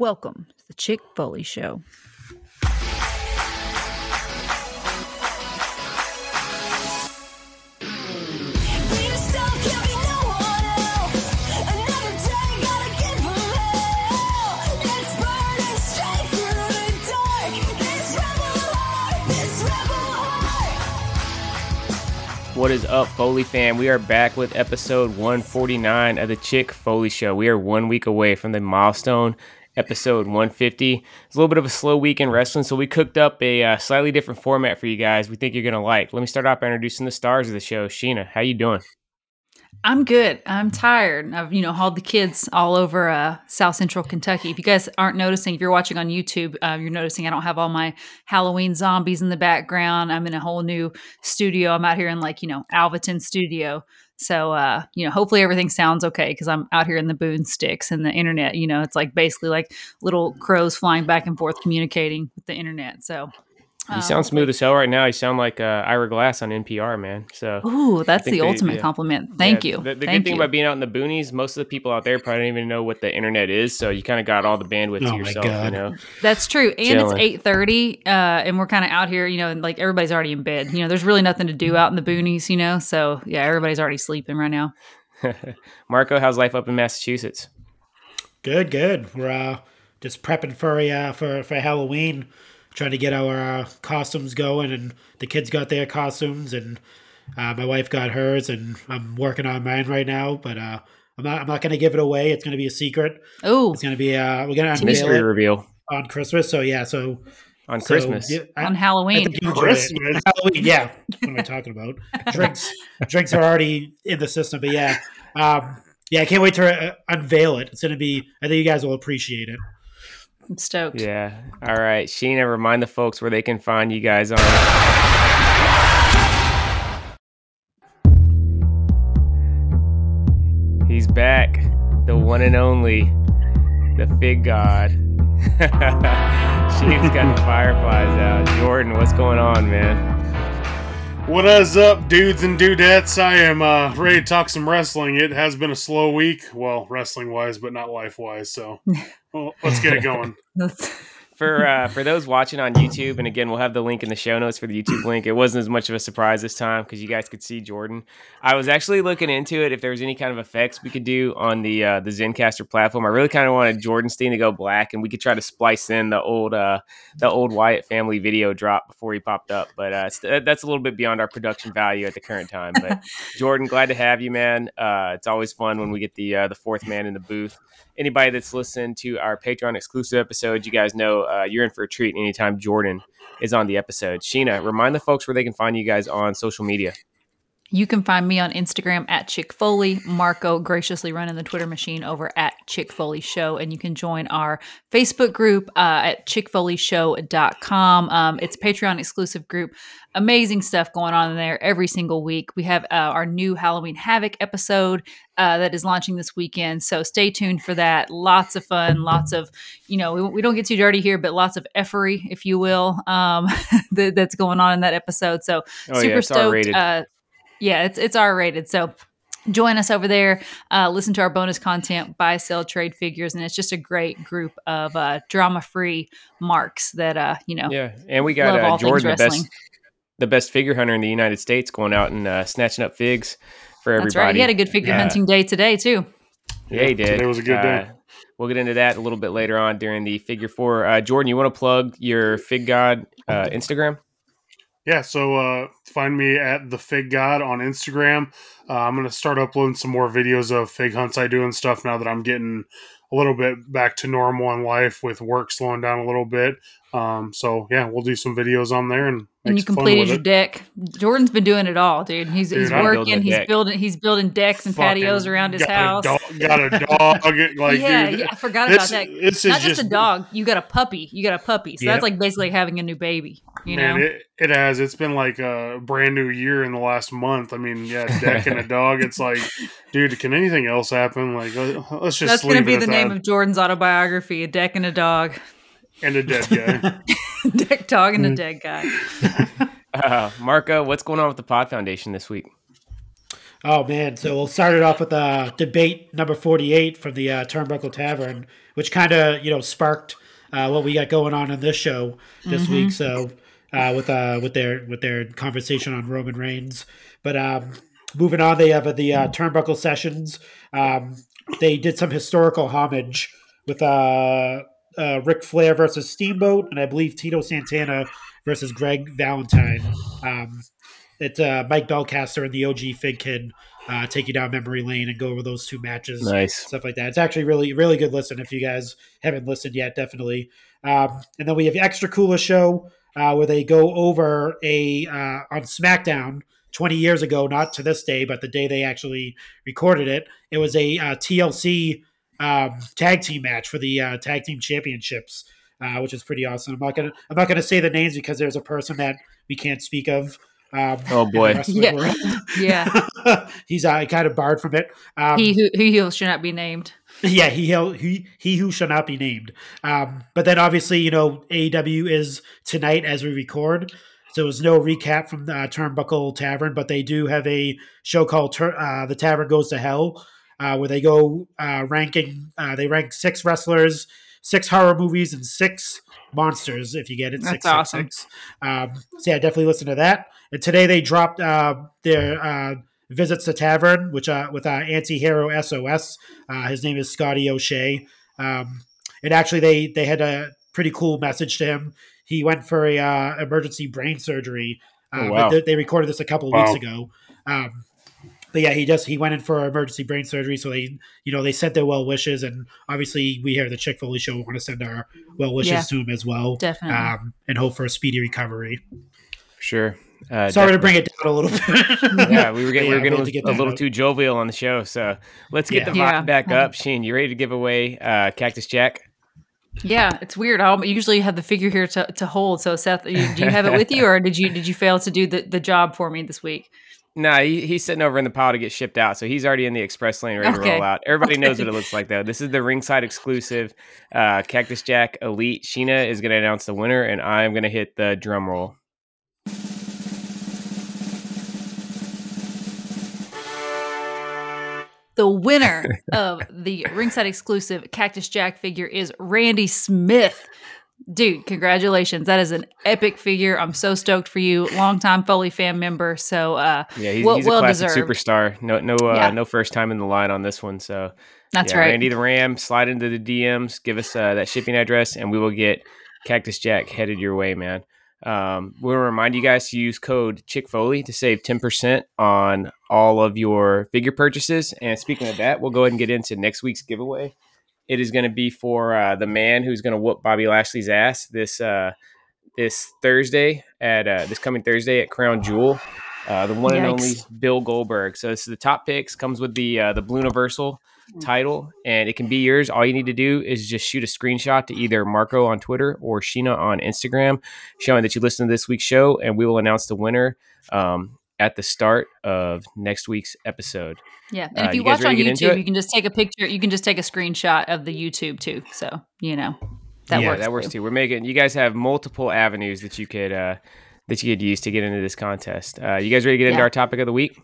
Welcome to the Chick Foley Show. What is up, Foley fam? We are back with episode 149 of the Chick Foley Show. We are one week away from the milestone episode 150. It's a little bit of a slow week in wrestling, so we cooked up a uh, slightly different format for you guys. We think you're gonna like. Let me start off by introducing the stars of the show. Sheena, how you doing? I'm good. I'm tired. I've you know hauled the kids all over uh, South Central Kentucky. If you guys aren't noticing, if you're watching on YouTube, uh, you're noticing I don't have all my Halloween zombies in the background. I'm in a whole new studio. I'm out here in like you know Alvaton studio. So uh, you know, hopefully everything sounds okay because I'm out here in the boon sticks and the internet. You know, it's like basically like little crows flying back and forth communicating with the internet. So you um, sound smooth as hell right now. You sound like uh, Ira Glass on NPR, man. So, ooh, that's the they, ultimate yeah. compliment. Thank yeah, you. The, the Thank good thing you. about being out in the boonies, most of the people out there probably don't even know what the internet is. So you kind of got all the bandwidth oh to yourself. You know, that's true. And Chilling. it's eight thirty, uh, and we're kind of out here. You know, and like everybody's already in bed. You know, there's really nothing to do out in the boonies. You know, so yeah, everybody's already sleeping right now. Marco, how's life up in Massachusetts? Good, good. We're uh, just prepping for uh, for for Halloween trying to get our uh, costumes going, and the kids got their costumes, and uh, my wife got hers, and I'm working on mine right now. But uh, I'm not I'm not going to give it away. It's going to be a secret. Oh, it's going to be uh, we're going to mystery reveal on Christmas. So yeah, so on so, Christmas, yeah, I, on Halloween. Christmas. Halloween, yeah. what am I talking about? drinks, drinks are already in the system, but yeah, um, yeah. I can't wait to uh, unveil it. It's going to be. I think you guys will appreciate it. I'm stoked. Yeah. All right. Sheena, remind the folks where they can find you guys on. He's back. The one and only. The Fig God. She's got the fireflies out. Jordan, what's going on, man? What is up, dudes and dudettes? I am uh, ready to talk some wrestling. It has been a slow week, well, wrestling wise, but not life wise. So well, let's get it going. for uh, for those watching on YouTube, and again, we'll have the link in the show notes for the YouTube link. It wasn't as much of a surprise this time because you guys could see Jordan. I was actually looking into it if there was any kind of effects we could do on the uh, the Zencastr platform. I really kind of wanted Jordan Steen to go black, and we could try to splice in the old uh, the old Wyatt family video drop before he popped up. But uh, that's a little bit beyond our production value at the current time. But Jordan, glad to have you, man. Uh, it's always fun when we get the uh, the fourth man in the booth anybody that's listened to our Patreon exclusive episode, you guys know uh, you're in for a treat anytime Jordan is on the episode. Sheena, remind the folks where they can find you guys on social media. You can find me on Instagram at Chick Foley. Marco graciously running the Twitter machine over at Chick Foley Show. And you can join our Facebook group uh, at chickfoleyshow.com. Um, it's a Patreon exclusive group. Amazing stuff going on in there every single week. We have uh, our new Halloween Havoc episode uh, that is launching this weekend. So stay tuned for that. Lots of fun, lots of, you know, we, we don't get too dirty here, but lots of effery, if you will, um, that, that's going on in that episode. So oh, super yeah, stoked yeah, it's it's R rated. So join us over there. Uh, listen to our bonus content, buy, sell, trade figures, and it's just a great group of uh, drama-free marks that uh, you know. Yeah, and we got uh, Jordan, the best, the best figure hunter in the United States, going out and uh, snatching up figs for everybody. That's right. He had a good figure yeah. hunting day today too. Yeah, he did. It was a good day. Uh, we'll get into that a little bit later on during the figure four. Uh, Jordan, you want to plug your Fig God uh, Instagram? Yeah, so uh, find me at the Fig God on Instagram. Uh, I'm gonna start uploading some more videos of fig hunts I do and stuff now that I'm getting a little bit back to normal in life with work slowing down a little bit. Um, so yeah, we'll do some videos on there and and you completed your deck. Jordan's been doing it all, dude. He's, dude, he's working. He's deck. building. He's building decks and Fucking patios around his got house. A dog, got a dog. like yeah, dude, yeah, I forgot about that. It's not just, just, a dog. You got a puppy. You got a puppy. So that's like basically having a new baby. You man, know, it, it has. It's been like a brand new year in the last month. I mean, yeah, deck and a dog. It's like, dude, can anything else happen? Like, let's just. That's going to be the that. name of Jordan's autobiography: a deck and a dog. And a dead guy. deck dog and a dead guy. Uh, Marco, what's going on with the Pod Foundation this week? Oh man, so we'll start it off with uh, debate number forty-eight from the uh, Turnbuckle Tavern, which kind of you know sparked uh, what we got going on in this show this Mm-hmm. week. So uh, with uh, with their with their conversation on Roman Reigns, but um, moving on, they have the uh, Turnbuckle sessions. Um, they did some historical homage with uh, uh, Ric Flair versus Steamboat, and I believe Tito Santana versus Greg Valentine. Um, it's uh, Mike Belcaster and the OG Fig Kid uh, take you down memory lane and go over those two matches, Nice. stuff like that. It's actually really, really good listen. If you guys haven't listened yet, definitely. Um, and then we have extra cooler show uh, where they go over a uh, on SmackDown 20 years ago, not to this day, but the day they actually recorded it. It was a uh, TLC um, tag team match for the uh, tag team championships, uh, which is pretty awesome. I'm not gonna I'm not gonna say the names because there's a person that we can't speak of. Um, Oh, boy. Yeah. Yeah. he's uh, kind of barred from it. Um, he who he who should not be named. yeah, he held, he he who shall not be named. Um, but then obviously, you know, AEW is tonight as we record, so there's no recap from the uh, Turnbuckle Tavern, but they do have a show called Tur- uh, "The Tavern Goes to Hell," uh, where they go uh, ranking. Uh, they rank six wrestlers, six horror movies, and six monsters. If you get it, That's six, six, awesome. six. Um, so yeah, definitely listen to that. And today they dropped uh, their uh, visits to tavern, which uh, with uh, anti-hero SOS. Uh, his name is Scotty O'Shea. Um, and actually, they they had a pretty cool message to him. He went for a uh, emergency brain surgery. Uh, Oh, wow. but they, they recorded this a couple of Wow. weeks ago. Um, but yeah, he just he went in for emergency brain surgery. So they, you know, they sent their well wishes, and obviously we here at the Chick Foley Show want to send our well wishes Yeah. to him as well, Definitely. um, and hope for a speedy recovery. Sure. Uh, Sorry to bring it down a little bit. Yeah, we were getting, we were getting wanted to get a little out. too jovial on the show, so let's get Yeah. the vibe Yeah. back up. Sheen, you ready to give away uh, Cactus Jack? Yeah, it's weird. I usually have the figure here to, to hold. So Seth, you, do you have it with you, or did you did you fail to do the, the job for me this week? Nah, he, he's sitting over in the pile to get shipped out, so he's already in the express lane ready to roll out. Everybody knows what it looks like, though. This is the ringside exclusive uh, Cactus Jack Elite. Sheena is going to announce the winner, and I'm going to hit the drum roll. The winner of the ringside exclusive Cactus Jack figure is Randy Smith. Dude, congratulations. That is an epic figure. I'm so stoked for you. Longtime Foley fan member. So uh Yeah, he's, Well- he's a well classic deserved. superstar. No, no, uh, Yeah. no first time in the line on this one. So that's yeah, right. Randy the Ram, slide into the DMs, give us uh, that shipping address, and we will get Cactus Jack headed your way, man. Um, we'll remind you guys to use code Chick Foley to save 10% on all of your figure purchases. And speaking of that, we'll go ahead and get into next week's giveaway. It is going to be for uh, the man who's going to whoop Bobby Lashley's ass this uh, this Thursday at uh, this coming Thursday at Crown Jewel. Uh, the one and only Bill Goldberg. So this is the top picks. Comes with the uh, the Blue Universal title, and it can be yours. All you need to do is just shoot a screenshot to either Marco on Twitter or Sheena on Instagram, showing that you listened to this week's show, and we will announce the winner um, at the start of next week's episode. Yeah. And Uh, if you, you watch on to get into YouTube, you can just take a picture. You can just take a screenshot of the YouTube too. So, you know, that Yeah, works. that works too. too. We're making you guys have multiple avenues that you could uh, that you could use to get into this contest. Uh, you guys ready to get into our topic of the week?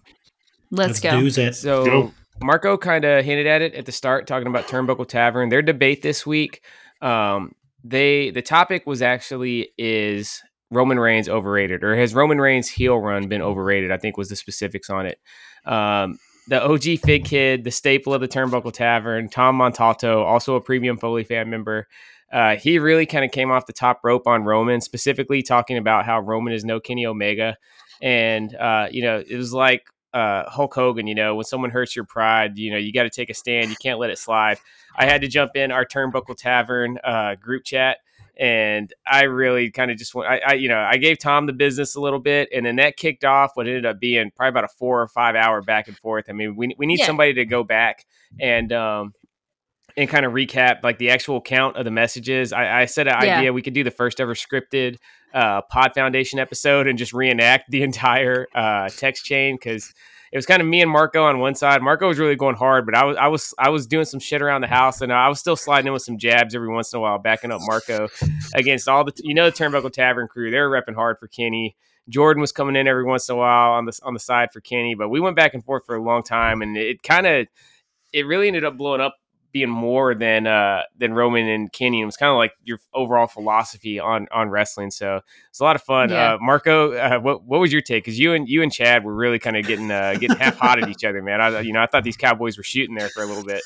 Let's, go. do it. So Go. Marco kind of hinted at it at the start, talking about Turnbuckle Tavern. Their debate this week, um, they the topic was actually is Roman Reigns overrated, or has Roman Reigns heel run been overrated? I think was the specifics on it. Um, the OG Fig Kid, the staple of the Turnbuckle Tavern, Tom Montalto, also a premium Foley fan member. Uh, he really kind of came off the top rope on Roman, specifically talking about how Roman is no Kenny Omega. And, uh, you know, it was like uh, Hulk Hogan, you know, when someone hurts your pride, you know, you got to take a stand. You can't let it slide. I had to jump in our Turnbuckle Tavern uh, group chat, and I really kind of just went. I, I, you know, I gave Tom the business a little bit, and then that kicked off what ended up being probably about a four or five hour back and forth. I mean, we we need Yeah. somebody to go back and um and kind of recap like the actual count of the messages. I, I said an Yeah. idea we could do the first ever scripted uh, Pod Foundation episode and just reenact the entire uh, text chain because it was kind of me and Marco on one side. Marco was really going hard, but I was I was I was doing some shit around the house and I was still sliding in with some jabs every once in a while, backing up Marco against all the you know the Turnbuckle Tavern crew. They were repping hard for Kenny. Jordan was coming in every once in a while on the on the side for Kenny, but we went back and forth for a long time, and it kind of it really ended up blowing up being more than uh than Roman and Kenny. It was kind of like your overall philosophy on on wrestling. So it's a lot of fun. Yeah. Uh, Marco, uh, what what was your take? Because you and you and Chad were really kind of getting uh, getting half hot at each other, man. I you know I thought these Cowboys were shooting there for a little bit.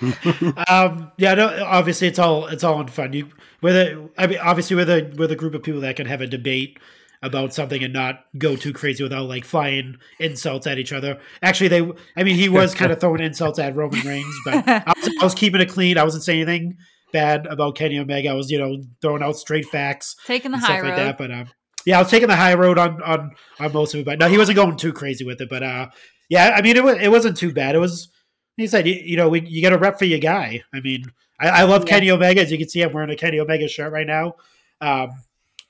um, yeah, no, obviously it's all it's all in fun. You whether I mean obviously with a with a group of people that can have a debate about something and not go too crazy without like flying insults at each other. Actually, they I mean he was kind of throwing insults at Roman Reigns, but I was, I was keeping it clean. I wasn't saying anything bad about Kenny Omega. I was you know throwing out straight facts Taking the and high stuff road. like that. But um, yeah, I was taking the high road on on on most of it. But no, he wasn't going too crazy with it. But uh, yeah, I mean it was it wasn't too bad. It was he said you, you know we, you got a rep for your guy. I mean I, I love Yeah. Kenny Omega as you can see I'm wearing a Kenny Omega shirt right now. Um,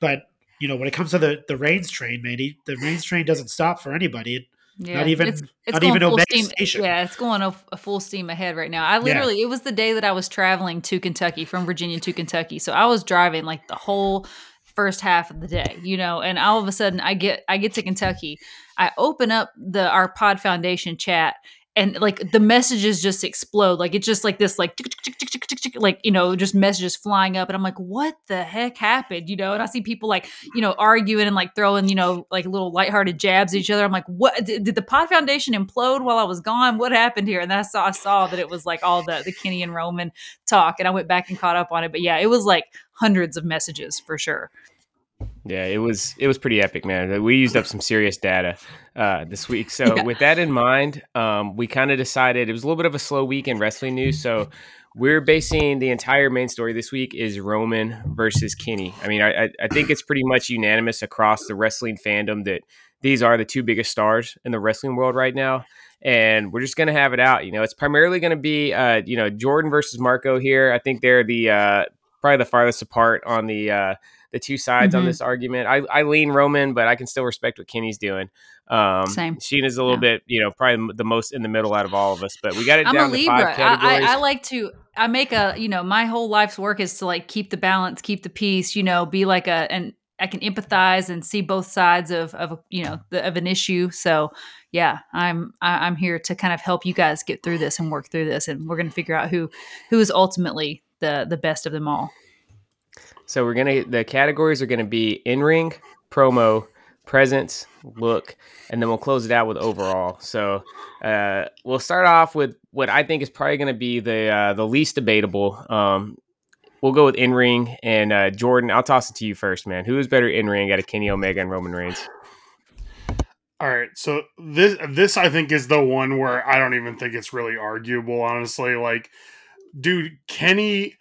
but you know when it comes to the the Reigns train, man, he, the Reigns train doesn't stop for anybody. It, Yeah, Not even- it's, it's not even Omega steam. Station. Yeah, it's going a, a full steam ahead right now. I literally, it was the day that I was traveling to Kentucky from Virginia to Kentucky, so I was driving like the whole first half of the day, you know. And all of a sudden, I get I get to Kentucky, I open up the our Pod Foundation chat. And like the messages just explode, like it's just like this, like like you know, just messages flying up, and I'm like, what the heck happened, you know? And I see people like you know, arguing and like throwing, you know, like little lighthearted jabs at each other. I'm like, what did, did the Pod Foundation implode while I was gone? What happened here? And then I saw I saw that it was like all the the Kenny and Roman talk, and I went back and caught up on it. But yeah, it was like hundreds of messages for sure. Yeah, it was it was pretty epic, man. We used up some serious data uh, this week. So Yeah. with that in mind, um, we kind of decided it was a little bit of a slow week in wrestling news. So we're basing the entire main story this week is Roman versus Kenny. I mean, I, I, think it's pretty much unanimous across the wrestling fandom that these are the two biggest stars in the wrestling world right now. And we're just going to have it out. You know, it's primarily going to be, uh, you know, Jordan versus Marco here. I think they're the uh, probably the farthest apart on the uh, the two sides on Mhm. this argument. I, I lean Roman, but I can still respect what Kenny's doing. Um, Same. Sheena's a little Yeah. bit, you know, probably the most in the middle out of all of us. But we got it I'm a down to Libra. five I, categories. I, I like to. I make a. You know, my whole life's work is to like keep the balance, keep the peace. You know, be like a and I can empathize and see both sides of of you know the, of an issue. So yeah, I'm I, I'm here to kind of help you guys get through this and work through this, and we're gonna figure out who who is ultimately the the best of them all. So we're gonna the categories are gonna be in ring, promo, presence, look, and then we'll close it out with overall. So uh, we'll start off with what I think is probably gonna be the uh, the least debatable. Um, we'll go with in ring and uh, Jordan. I'll toss it to you first, man. Who is better in ring out of Kenny Omega and Roman Reigns? All right, so this this I think is the one where I don't even think it's really arguable, honestly. Like, dude, Kenny,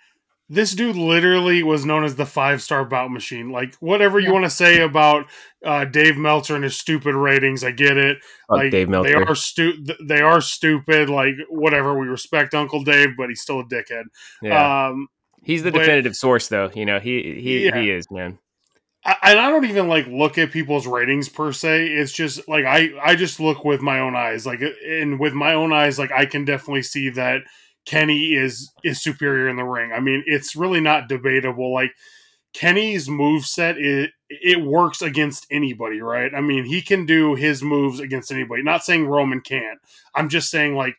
this dude literally was known as the five star bout machine. Like, whatever you want to say about uh, Dave Meltzer and his stupid ratings, I get it. Fuck like, Dave Meltzer. they are stu- they are stupid. Like, whatever. We respect Uncle Dave, but he's still a dickhead. Yeah, Um, he's the but- definitive source, though. You know, he he Yeah. he is man. I, and I don't even like look at people's ratings per se. It's just like I I just look with my own eyes. Like and with my own eyes, like I can definitely see that Kenny is is superior in the ring. I mean, it's really not debatable. Like Kenny's move set it it works against anybody, right? I mean, he can do his moves against anybody. Not saying Roman can't. I'm just saying like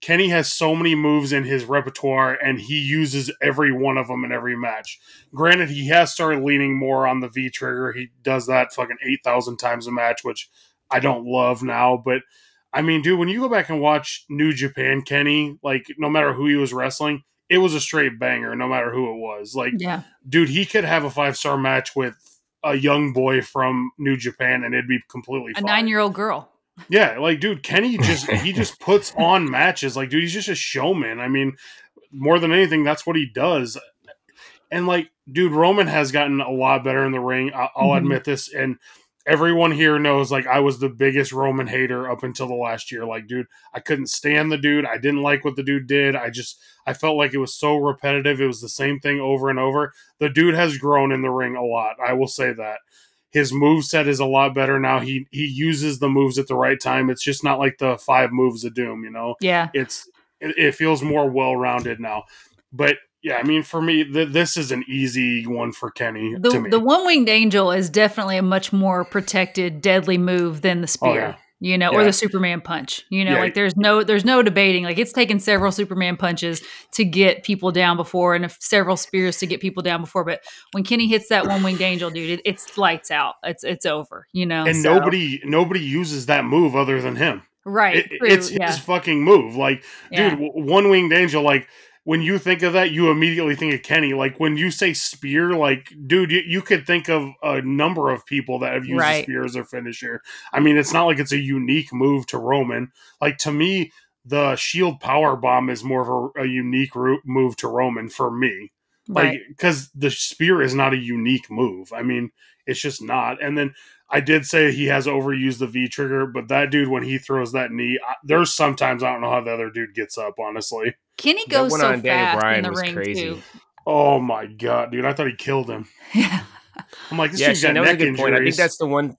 Kenny has so many moves in his repertoire and he uses every one of them in every match. Granted, he has started leaning more on the V trigger. He does that fucking 8,000 times a match, which I don't love now. But I mean, dude, when you go back and watch New Japan Kenny, like no matter who he was wrestling, it was a straight banger, no matter who it was. Like, Yeah, dude, he could have a five star match with a young boy from New Japan and it'd be completely a nine year old girl. Yeah, like dude, Kenny just he just puts on matches. Like, dude, he's just a showman. I mean, more than anything, that's what he does. And like, dude, Roman has gotten a lot better in the ring. I- I'll Mhm. admit this, and everyone here knows like I was the biggest Roman hater up until the last year. Like, dude, I couldn't stand the dude. I didn't like what the dude did. I just I felt like it was so repetitive. It was the same thing over and over. The dude has grown in the ring a lot. I will say that. His move set is a lot better now. He he uses the moves at the right time. It's just not like the five moves of doom, you know Yeah, it's it, it feels more well rounded now. But yeah, I mean, for me, th- this is an easy one for Kenny. to The me. the one winged angel is definitely a much more protected, deadly move than the oh, spear. Oh, yeah. You know, or the Superman punch. You know, Yeah. like there's no there's no debating. Like it's taken several Superman punches to get people down before, and several spears to get people down before. But when Kenny hits that one winged angel, dude, it, it's lights out. It's it's over. You know, and so- nobody nobody uses that move other than him. right? It- it's yeah, his fucking move. Like, yeah. dude, one winged angel. Like, when you think of that, you immediately think of Kenny. Like, when you say spear, like, dude, you, you could think of a number of people that have used Right. a spear as their finisher. I mean, it's not like it's a unique move to Roman. Like, to me, the shield power bomb is more of a, a unique move to Roman for me. right. Like, because the spear is not a unique move. I mean, it's just not. And then I did say he has overused the V trigger, but that dude, when he throws that knee, I, there's sometimes I don't know how the other dude gets up, honestly. Kenny goes so on Daniel fast in the was ring crazy. too. Oh my god, dude! I thought he killed him. Yeah. I'm like, this yeah, dude's Shane, got that was a neck good injuries. point. I think that's the one.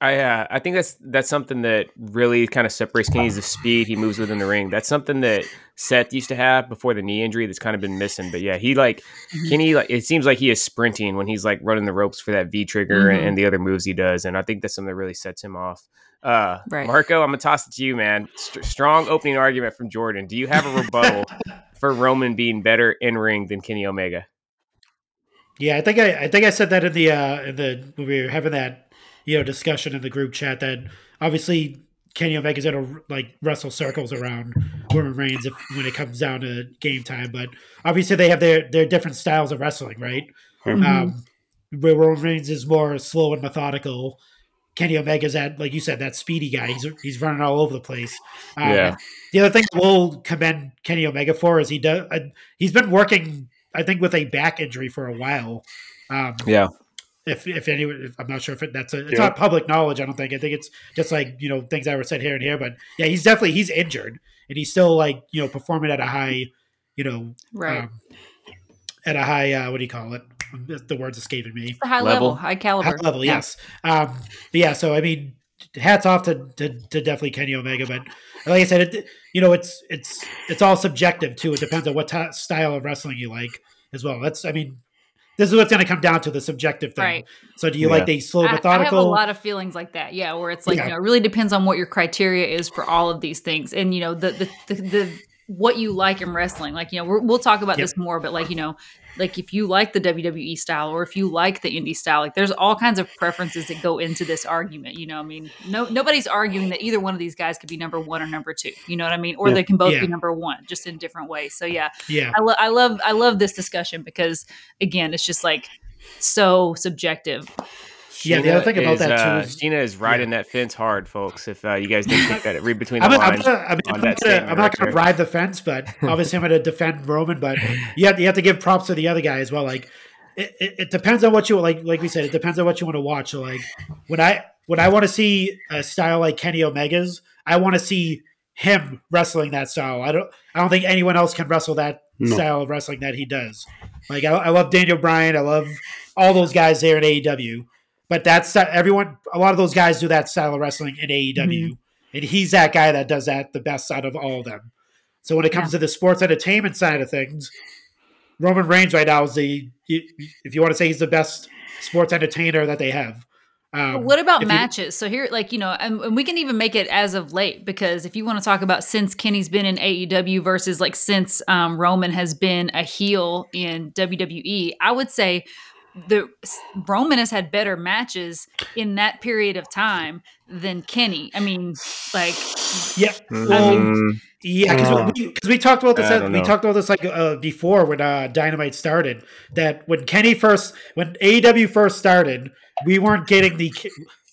I uh, I think that's that's something that really kind of separates Kenny is the speed he moves within the ring. That's something that Seth used to have before the knee injury. That's kind of been missing. But yeah, he like Mhm. Kenny. Like it seems like he is sprinting when he's like running the ropes for that V trigger and, Mhm. and the other moves he does. And I think that's something that really sets him off. Uh, Right. Marco, I'm gonna toss it to you, man. St- strong opening argument from Jordan. Do you have a rebuttal for Roman being better in ring than Kenny Omega? Yeah, I think I, I think I said that in the uh in the when we were having that you know discussion in the group chat that obviously Kenny Omega's gonna like wrestle circles around Roman Reigns if, when it comes down to game time, but obviously they have their their different styles of wrestling, right? Mhm. Um, where Roman Reigns is more slow and methodical. Kenny Omega's that, like you said, that speedy guy. He's he's running all over the place. Um, Yeah. The other thing we'll commend Kenny Omega for is he does. Uh, he's been working, I think, with a back injury for a while. Um, Yeah. If if anyone, if, I'm not sure if it, that's a, it's Yeah. not public knowledge. I don't think. I think it's just like you know things that were said here and here. But yeah, he's definitely he's injured and he's still like you know performing at a high, you know, Right. um, at a high. Uh, what do you call it? The words escaping me. It's a high Level. level, high caliber. High level, Yeah. yes. Um, but yeah, so I mean, hats off to, to, to definitely Kenny Omega, but like I said, it you know it's it's it's all subjective too. It depends on what t- style of wrestling you like as well. That's I mean, this is what's going to come down to the subjective thing. Right. So do you Yeah. like the slow I- I, have a lot of feelings like that. Yeah, where it's like Yeah. you know, it really depends on what your criteria is for all of these things, and you know the the the, the what you like in wrestling. Like you know, we're, we'll talk about Yep. this more, but like you know, like if you like the WWE style or if you like the indie style, like there's all kinds of preferences that go into this argument. You know, I mean, no nobody's arguing that either one of these guys could be number one or number two. You know what I mean? Or Yeah. they can both Yeah. be number one, just in different ways. So yeah, yeah, I, lo- I love I love this discussion because again, it's just like so subjective. Yeah, the other thing about is, that, too, uh, is- Sheena is riding that fence hard, folks. If uh, you guys didn't pick that, read between the I'm, I'm, lines. gonna, I mean, on I'm, that gonna, statement I'm not going to ride the fence, but obviously I'm going to defend Roman. But you have, you have to give props to the other guy as well. Like it, it, it depends on what you like. Like we said, it depends on what you want to watch. So like when I when I want to see a style like Kenny Omega's, I want to see him wrestling that style. I don't I don't think anyone else can wrestle that No. style of wrestling that he does. Like I, I love Daniel Bryan. I love all those guys there in AEW. But that's everyone. A lot of those guys do that style of wrestling in AEW, and he's that guy that does that the best out of all of them. So when it comes to the sports entertainment side of things, Roman Reigns right now is the if you want to say he's the best sports entertainer that they have. Um, what about if you- matches? so here, like you know, and, and we can even make it as of late because if you want to talk about since Kenny's been in AEW versus like since um, Roman has been a heel in WWE, I would say the Roman has had better matches in that period of time than Kenny. I mean, like yeah, well, Mm, Yeah, because Uh, we, 'cause we talked about this. I we know. talked about this like uh, before when uh, Dynamite started. That when Kenny first, when AEW first started, we weren't getting the.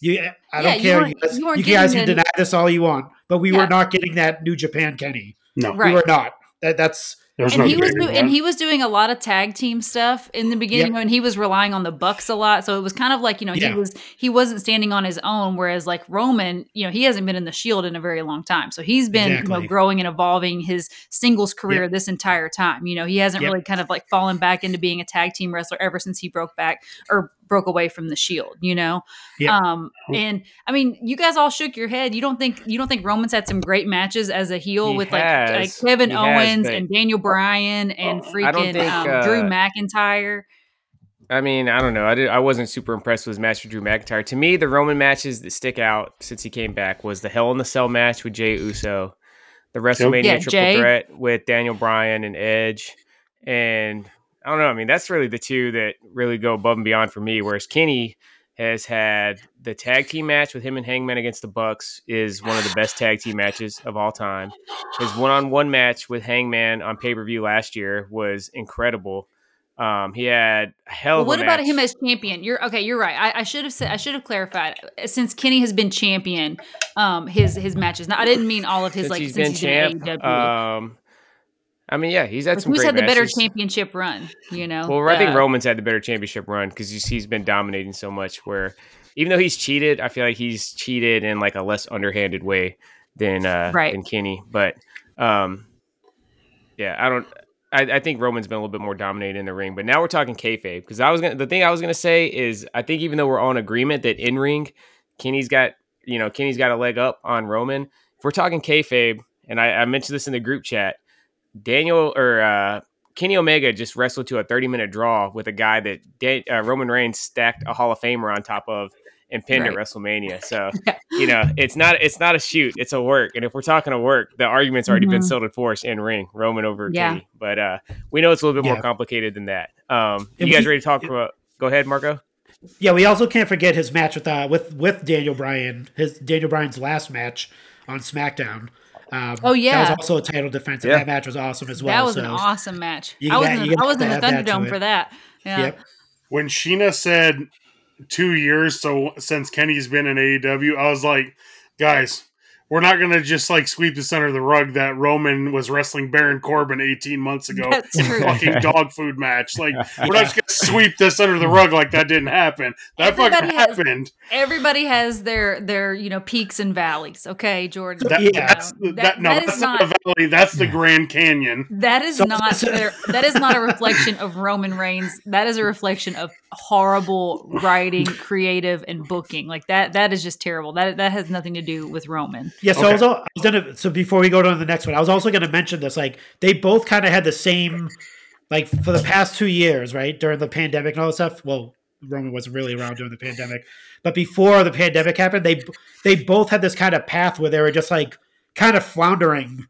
You, I don't you care. weren't- You, guys, you weren't you guys can the- deny this all you want, but we Yeah. were not getting that New Japan Kenny. No, Right. We were not. That that's there's and no he was debating do- and he was doing a lot of tag team stuff in the beginning Yep. and he was relying on the bucks a lot so it was kind of like you know Yeah. he was he wasn't standing on his own whereas like roman you know he hasn't been in the shield in a very long time so he's been you know growing and evolving his singles career this entire time you know he hasn't Yep. really kind of like fallen back into being a tag team wrestler ever since he broke back or broke away from the Shield. You know, Yeah. um, and I mean, you guys all shook your head. You don't think you don't think Roman's had some great matches as a heel He with like, like. Kevin He Owens but- and Daniel Bryan and I don't freaking think, um, uh, Drew McIntyre. I mean, I don't know. I, did, I wasn't super impressed with his match with Drew McIntyre. To me, the Roman matches that stick out since he came back was the Hell in the Cell match with Jey Uso, the WrestleMania Yeah, Triple Jay. Threat with Daniel Bryan and Edge, and I don't know. I mean, that's really the two that really go above and beyond for me. Whereas Kenny has had the tag team match with him and Hangman against the Bucks is one of the best tag team matches of all time. His one-on-one match with Hangman on pay-per-view last year was incredible. Um, he had a hell Well, of a what about him as champion? You're okay. You're right. I, I should have said. I should have clarified. Since Kenny has been champion, um, his his matches. Now, I didn't mean all of his since like he's since been he's champ? been AEW. Um, I mean, yeah, he's had Like, some who's had the better championship run? You know. Well, I think Uh, Roman's had the better championship run because he's, he's been dominating so much. Where even though he's cheated, I feel like he's cheated in like a less underhanded way than uh, Right. than Kenny. But um, yeah, I don't. I, I think Roman's been a little bit more dominated in the ring. But now we're talking kayfabe because I was gonna. The thing I was gonna say is I think even though we're all in agreement that in ring, Kenny's got you know Kenny's got a leg up on Roman. If we're talking kayfabe, and I, I mentioned this in the group chat, Daniel or uh, Kenny Omega just wrestled to a 30 minute draw with a guy that Dan, uh, Roman Reigns stacked a Hall of Famer on top of and pinned at WrestleMania. So you know it's not it's not a shoot, it's a work. And if we're talking a work, the argument's already been Mhm. settled for us in ring, Roman over Yeah. Kenny. But uh, we know it's a little bit Yeah. more complicated than that. Um, you guys ready to talk about? Go ahead, Marco. Yeah, we also can't forget his match with uh, with with Daniel Bryan. His Daniel Bryan's last match on SmackDown. Um, Oh, yeah. that was also a title defense, and Yeah. that match was awesome as well. that was so, an awesome match. You I was got- in, the- I was in the add that to Thunderdome for that. Yeah. Yep. when Sheena said two years so since Kenny's been in AEW, I was like, guys, we're not gonna just like sweep this under the rug that Roman was wrestling Baron Corbin 18 months ago. That's true. Fucking dog food match. Like we're not just gonna sweep this under the rug like that didn't happen. That Everybody fucking has- happened. Everybody has their their you know peaks and valleys. Okay, Jordan. That, Yeah. that's that, That- no, that is that's not, the valley. That's the Grand Canyon. That is So- not their, that is not a reflection of Roman Reigns. That is a reflection of horrible writing, creative, and booking. Like that that is just terrible. That that has nothing to do with Roman. Yeah, so I, was, al- I was gonna. So before we go to the next one, I was also gonna mention this. Like they both kind of had the same, like for the past two years, right during the pandemic and all that stuff. Well, Roman wasn't really around during the pandemic, but before the pandemic happened, they they both had this kind of path where they were just like kind of floundering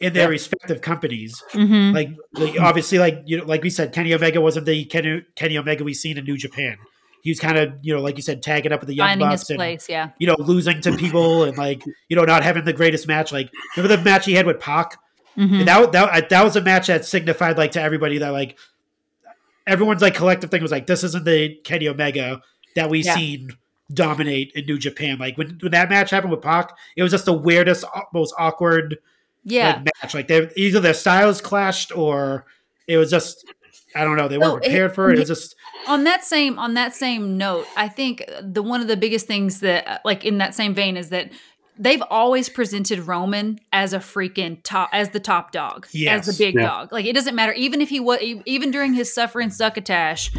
in their Yeah. respective companies. Mm-hmm. Like, like obviously, like you know, like we said, Kenny Omega wasn't the Kenny, Kenny Omega we seen in New Japan. He was kind of, you know, like you said, tagging up with the young Finding bucks and place. Yeah. you know, losing to people and like, you know, not having the greatest match. Like, remember the match he had with Pac? Mhm. And that, that that was a match that signified like to everybody that like everyone's like collective thing was like this isn't the Kenny Omega that we Yeah. seen dominate in New Japan. Like when when that match happened with Pac, it was just the weirdest, most awkward Yeah. like, match. Like they either their styles clashed or it was just I don't know. They weren't Oh, it- prepared for it. It was just on that same on that same note i think the one of the biggest things that uh, like in that same vein is that they've always presented roman as a freaking top as the top dog as the big Yeah. dog like it doesn't matter even if he was even during his suffering succotash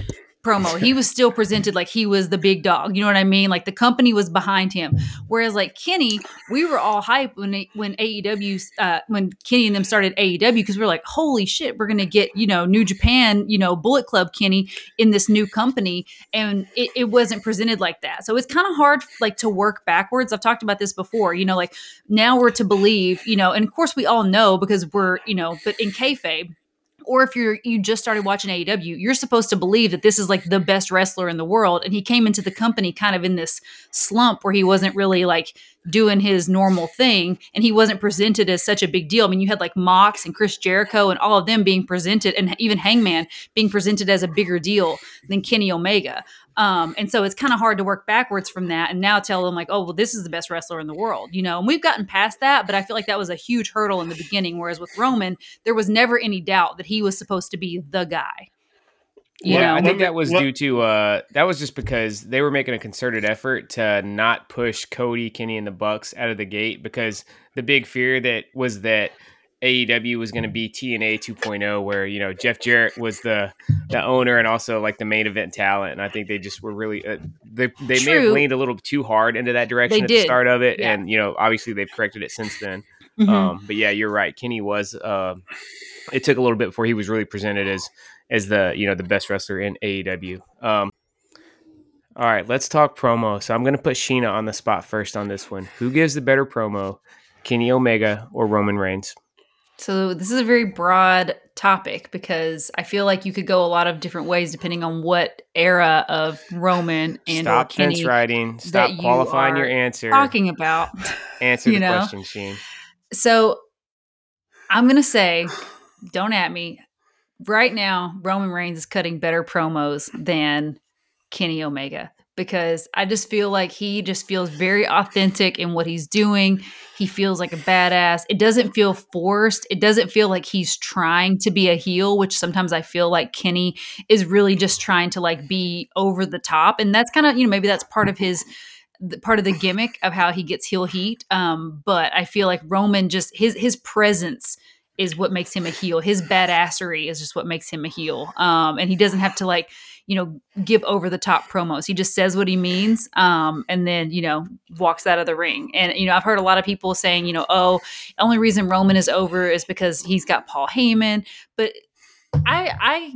promo. He was still presented like he was the big dog. You know what i mean? Like the company was behind him. Whereas like kenny we were all hype when when aew uh, when kenny and them started aew because we are like holy shit we're gonna get you know new japan you know bullet club kenny in this new company. And it, it wasn't presented like that. So it's kind of hard like to work backwards. I've talked about this before you know like now we're to believe you know and of course we all know because we're you know but in kayfabe or if you're you just started watching AEW, you're supposed to believe that this is like the best wrestler in the world. And he came into the company kind of in this slump where he wasn't really like doing his normal thing and he wasn't presented as such a big deal. I mean, you had like Mox and Chris Jericho and all of them being presented and even Hangman being presented as a bigger deal than Kenny Omega. Um, and so it's kind of hard to work backwards from that and now tell them like, oh, well, this is the best wrestler in the world, you know. And we've gotten past that, but I feel like that was a huge hurdle in the beginning. Whereas with Roman, there was never any doubt that he was supposed to be the guy. You Yeah, know, I think that was let- due to uh that was just because they were making a concerted effort to not push Cody, Kenny, and the Bucks out of the gate because the big fear that was that AEW was going to be TNA 2.0, where you know Jeff Jarrett was the the owner and also like the main event talent, and I think they just were really uh, they they may have leaned a little too hard into that direction They at did. the start of it, Yeah. and you know obviously they've corrected it since then. Mhm. Um, but yeah, you're right. Kenny was. Uh, it took a little bit before he was really presented as as the you know the best wrestler in AEW. Um, all right, let's talk promo. So I'm going to put Sheena on the spot first on this one. Who gives the better promo, Kenny Omega or Roman Reigns? So this is a very broad topic because I feel like you could go a lot of different ways depending on what era of Roman and Stop Kenny fence riding. Stop you qualifying your are answer. talking about. Answer you the know? question, Sheen. So I'm gonna say, don't at me. Right now, Roman Reigns is cutting better promos than Kenny Omega because I just feel like he just feels very authentic in what he's doing. He feels like a badass. It doesn't feel forced. It doesn't feel like he's trying to be a heel, which sometimes I feel like Kenny is really just trying to like be over the top. And that's kind of, you know, maybe that's part of his part of the gimmick of how he gets heel heat. Um, but I feel like Roman just his his presence is what makes him a heel. His badassery is just what makes him a heel. Um, and he doesn't have to like you know give over the top promos. He just says what he means, um, and then you know walks out of the ring. And you know I've heard a lot of people saying you know oh the only reason Roman is over is because he's got Paul Heyman, but I I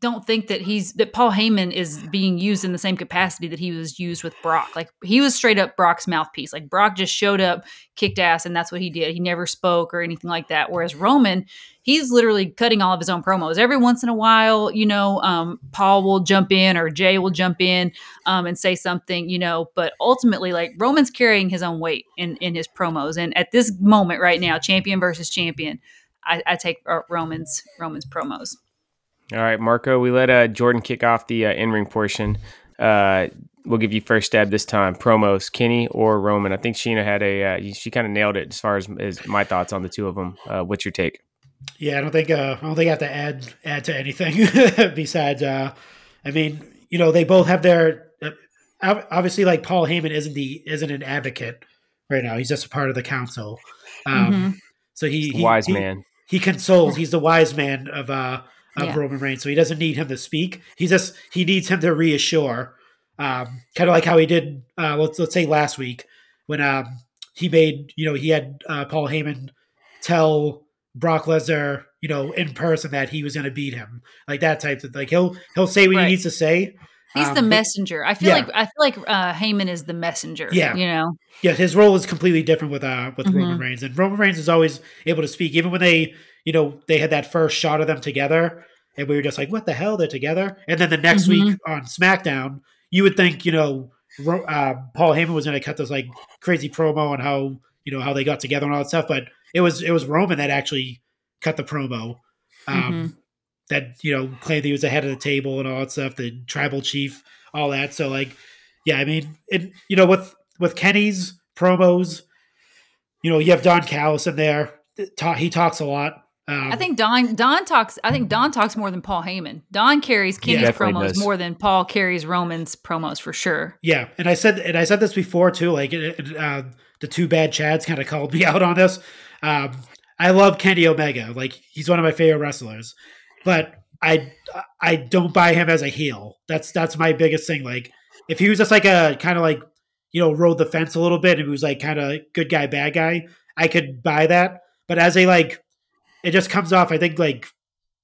don't think that he's that Paul Heyman is being used in the same capacity that he was used with Brock. Like he was straight up Brock's mouthpiece. Like Brock just showed up, kicked ass, and that's what he did. He never spoke or anything like that. Whereas Roman, he's literally cutting all of his own promos. Every once in a while, you know, um, Paul will jump in or Jey will jump in um, and say something, you know. But ultimately, like Roman's carrying his own weight in in his promos. And at this moment right now, champion versus champion, I, I take uh, Roman's Roman's promos. All right, Marco, we let uh, Jordan kick off the uh, in ring portion. Uh, we'll give you first stab this time. Promos, Kenny or Roman? I think Sheena had a, uh, she kind of nailed it as far as, as my thoughts on the two of them. Uh, what's your take? Yeah, I don't think uh, I don't think I have to add add to anything besides. Uh, I mean, you know, they both have their uh, obviously like Paul Heyman isn't the isn't an advocate right now. He's just a part of the council. Um, Mhm. So he, he Wise he- man. He consoles. He's the wise man of uh of Yeah. Roman Reigns. So he doesn't need him to speak. He just he needs him to reassure. Um, kind of like how he did. Uh, let's let's say last week when um he made you know he had uh, Paul Heyman tell Brock Lesnar you know in person that he was going to beat him like that type of like he'll he'll say what Right. he needs to say. He's Um, the messenger. I feel yeah. like I feel like uh, Heyman is the messenger. Yeah. you know. Yeah, his role is completely different with uh with Mhm. Roman Reigns, and Roman Reigns is always able to speak, even when they you know they had that first shot of them together, and we were just like, what the hell, they're together. And then the next Mhm. week on SmackDown, you would think you know uh, Paul Heyman was going to cut this like crazy promo on how you know how they got together and all that stuff, but it was it was Roman that actually cut the promo. Um, That you know claimed he was ahead of the table and all that stuff, the tribal chief, all that. So like, yeah, I mean, it you know with with Kenny's promos, you know, you have Don Callis in there. Ta- He talks a lot. Um, I think Don Don talks. I think Don talks more than Paul Heyman. Don carries Kenny's Definitely promos does. more than Paul carries Roman's promos for sure. Yeah, and I said and I said this before too. Like it, it, uh, the two bad Chads kind of called me out on this. Um, I love Kenny Omega. Like he's one of my favorite wrestlers, but I I don't buy him as a heel. That's that's my biggest thing. Like if he was just like a kind of like you know rode the fence a little bit and he was like kind of good guy bad guy, I could buy that. But as a like, it just comes off. I think like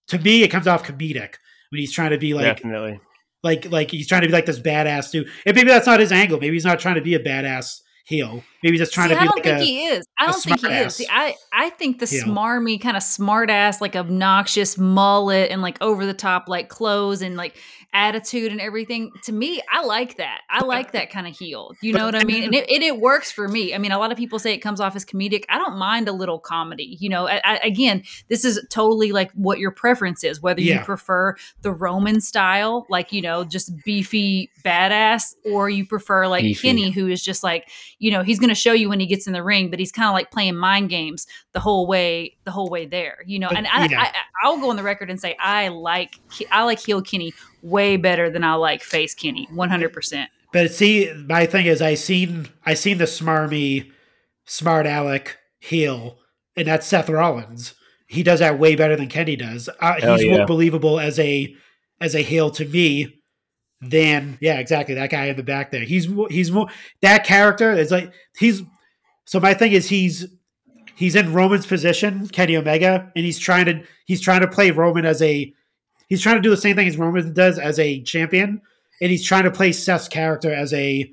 to me, it comes off comedic when he's trying to be like Definitely. like like he's trying to be like this badass dude. And maybe that's not his angle. Maybe he's not trying to be a badass heel. Maybe he's just trying See, to be. I don't like think a he is. I don't think he is. See, I I think the heel. smarmy kind of smart ass, like obnoxious mullet and like over the top like clothes and like attitude and everything. To me, I like that. I like that kind of heel. You know what I mean? And it, it it works for me. I mean, a lot of people say it comes off as comedic. I don't mind a little comedy. You know, I, I, again, this is totally like what your preference is. Whether you prefer the Roman style, like you know, just beefy badass, or you prefer like Beefy. Kenny, who is just like you know he's going to show you when he gets in the ring, but he's kind of like playing mind games the whole way the whole way there. You know, But, and I, yeah. I I'll go on the record and say I like I like heel Kenny way better than I like face Kenny, one hundred percent. But see, my thing is, I seen I seen the smarmy, smart Alec heel and that's Seth Rollins. He does that way better than Kenny does. Uh, he's yeah. more believable as a as a heel to me than yeah, exactly that guy in the back there. He's mo- he's more that character is like he's. So my thing is he's he's in Roman's position, Kenny Omega, and he's trying to he's trying to play Roman as a he's trying to do the same thing as Roman does as a champion, and he's trying to play Seth's character as a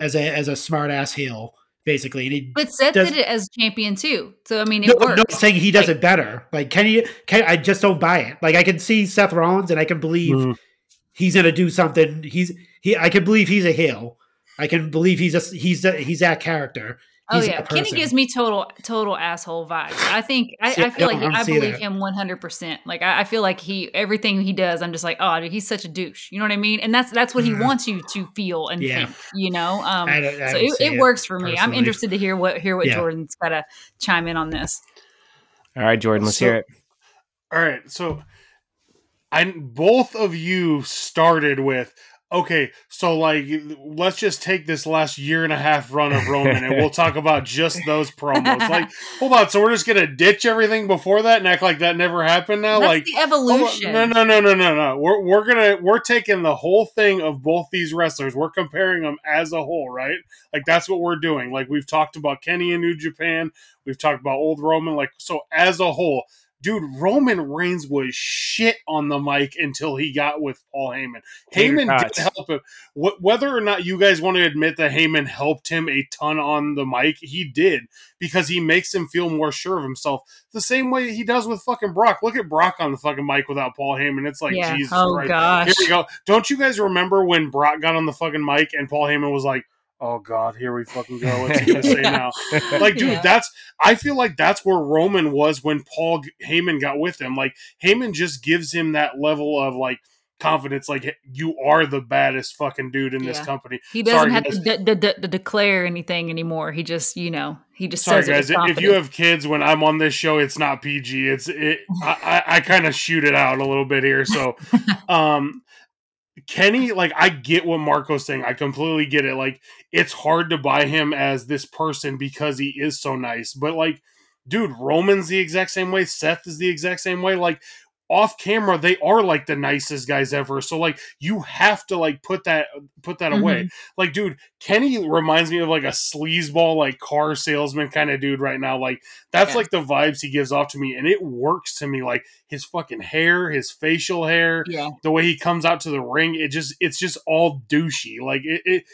as a as a smart ass heel, basically. And he But Seth Does- did it as champion too. So I mean, it no, works. no, I'm saying he does Like- it better. Like Kenny, Kenny, I just don't buy it. Like I can see Seth Rollins, and I can believe Mhm. he's gonna do something. He's he. I can believe he's a heel. I can believe he's a he's a, he's that character. Oh yeah, that Kenny gives me total total asshole vibes. I think I, See, I feel I like I don't I believe that. him one hundred percent. Like I, I feel like he everything he does, I'm just like, oh, dude, he's such a douche. You know what I mean? And that's that's what he Mhm. wants you to feel and Yeah. think. You know, um, I don't- I so don't it, it it works for me. I'm interested to hear what hear what Yeah. Jordan's got to chime in on this. All right, Jordan, let's So- hear it. All right, so I both of you started with okay, so like let's just take this last year and a half run of Roman and we'll talk about just those promos. Like, hold on, so we're just gonna ditch everything before that and act like that never happened now? That's like the evolution. No, no, no, no, no, no. We're we're gonna we're taking the whole thing of both these wrestlers. We're comparing them as a whole, right? Like that's what we're doing. Like we've talked about Kenny in New Japan, we've talked about old Roman. Like so, as a whole, dude, Roman Reigns was shit on the mic until he got with Paul Heyman. Tater Heyman did help him. Wh- whether or not you guys want to admit that Heyman helped him a ton on the mic, he did because he makes him feel more sure of himself. The same way he does with fucking Brock. Look at Brock on the fucking mic without Paul Heyman. It's like yeah. Jesus oh Christ. gosh. Here we go. Don't you guys remember when Brock got on the fucking mic and Paul Heyman was like, "Oh God, here we fucking go. What's he gonna say Yeah. now?" Like, dude, Yeah. that's. I feel like that's where Roman was when Paul Heyman got with him. Like Heyman just gives him that level of like confidence. Like you are the baddest fucking dude in this Yeah. company. He doesn't Sorry, have guys. to de- de- de- de- declare anything anymore. He just, you know, he just Sorry says guys, with if you have kids when I'm on this show, it's not PG. It's it. I, I, I kind of shoot it out a little bit here. So, um, Kenny, like I get what Marco's saying. I completely get it. Like it's hard to buy him as this person because he is so nice. But like, dude, Roman's the exact same way. Seth is the exact same way. Like off camera, they are like the nicest guys ever. So like, you have to like put that put that away. Mm-hmm. Like, dude, Kenny reminds me of like a sleazeball, like car salesman kind of dude right now. Like that's Yeah. like the vibes he gives off to me, and it works to me. Like his fucking hair, his facial hair, yeah. the way he comes out to the ring, it just it's just all douchey. Like it, it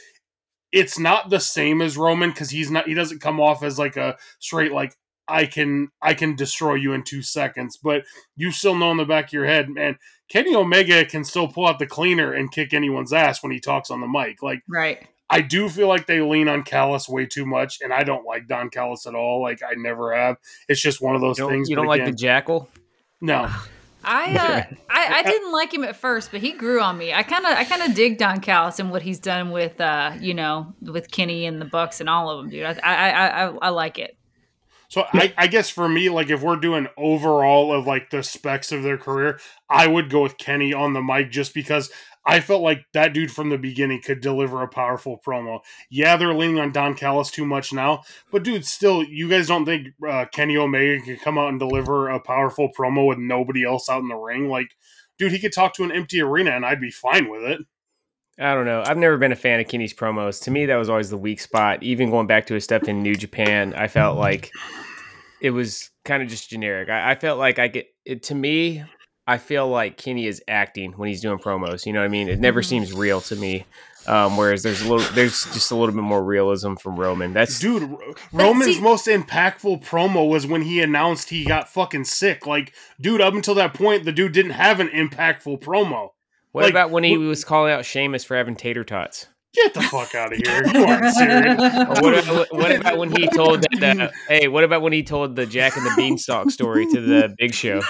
it's not the same as Roman because he's not he doesn't come off as like a straight like I can I can destroy you in two seconds, but you still know in the back of your head, man, Kenny Omega can still pull out the cleaner and kick anyone's ass when he talks on the mic. Like Right. I do feel like they lean on Callis way too much, and I don't like Don Callis at all. Like I never have. It's just one of those You things. you don't like the jackal? no. I, uh, I I didn't like him at first, but he grew on me. I kind of I kind of dig Don Callis and what he's done with uh you know with Kenny and the Bucks and all of them, dude. I I I, I, I like it. So I, I guess for me, like if we're doing overall of like the specs of their career, I would go with Kenny on the mic just because I felt like that dude from the beginning could deliver a powerful promo. Yeah, they're leaning on Don Callis too much now, but dude, still, you guys don't think uh, Kenny Omega can come out and deliver a powerful promo with nobody else out in the ring? Like, dude, he could talk to an empty arena and I'd be fine with it. I don't know. I've never been a fan of Kenny's promos. To me, that was always the weak spot. Even going back to his stuff in New Japan, I felt like it was kind of just generic. I, I felt like I get it to me. I feel like Kenny is acting when he's doing promos. You know what I mean? It never Mhm. seems real to me. Um, whereas there's a little, there's just a little bit more realism from Roman. That's Dude, R- Roman's see- most impactful promo was when he announced he got fucking sick. Like, dude, up until that point, the dude didn't have an impactful promo. What like, about when he wh- was calling out Sheamus for having tater tots? Get the fuck out of here. You aren't serious. Or what, about, what about when he told that? Uh, hey, what about when he told the Jack and the Beanstalk story to the Big Show?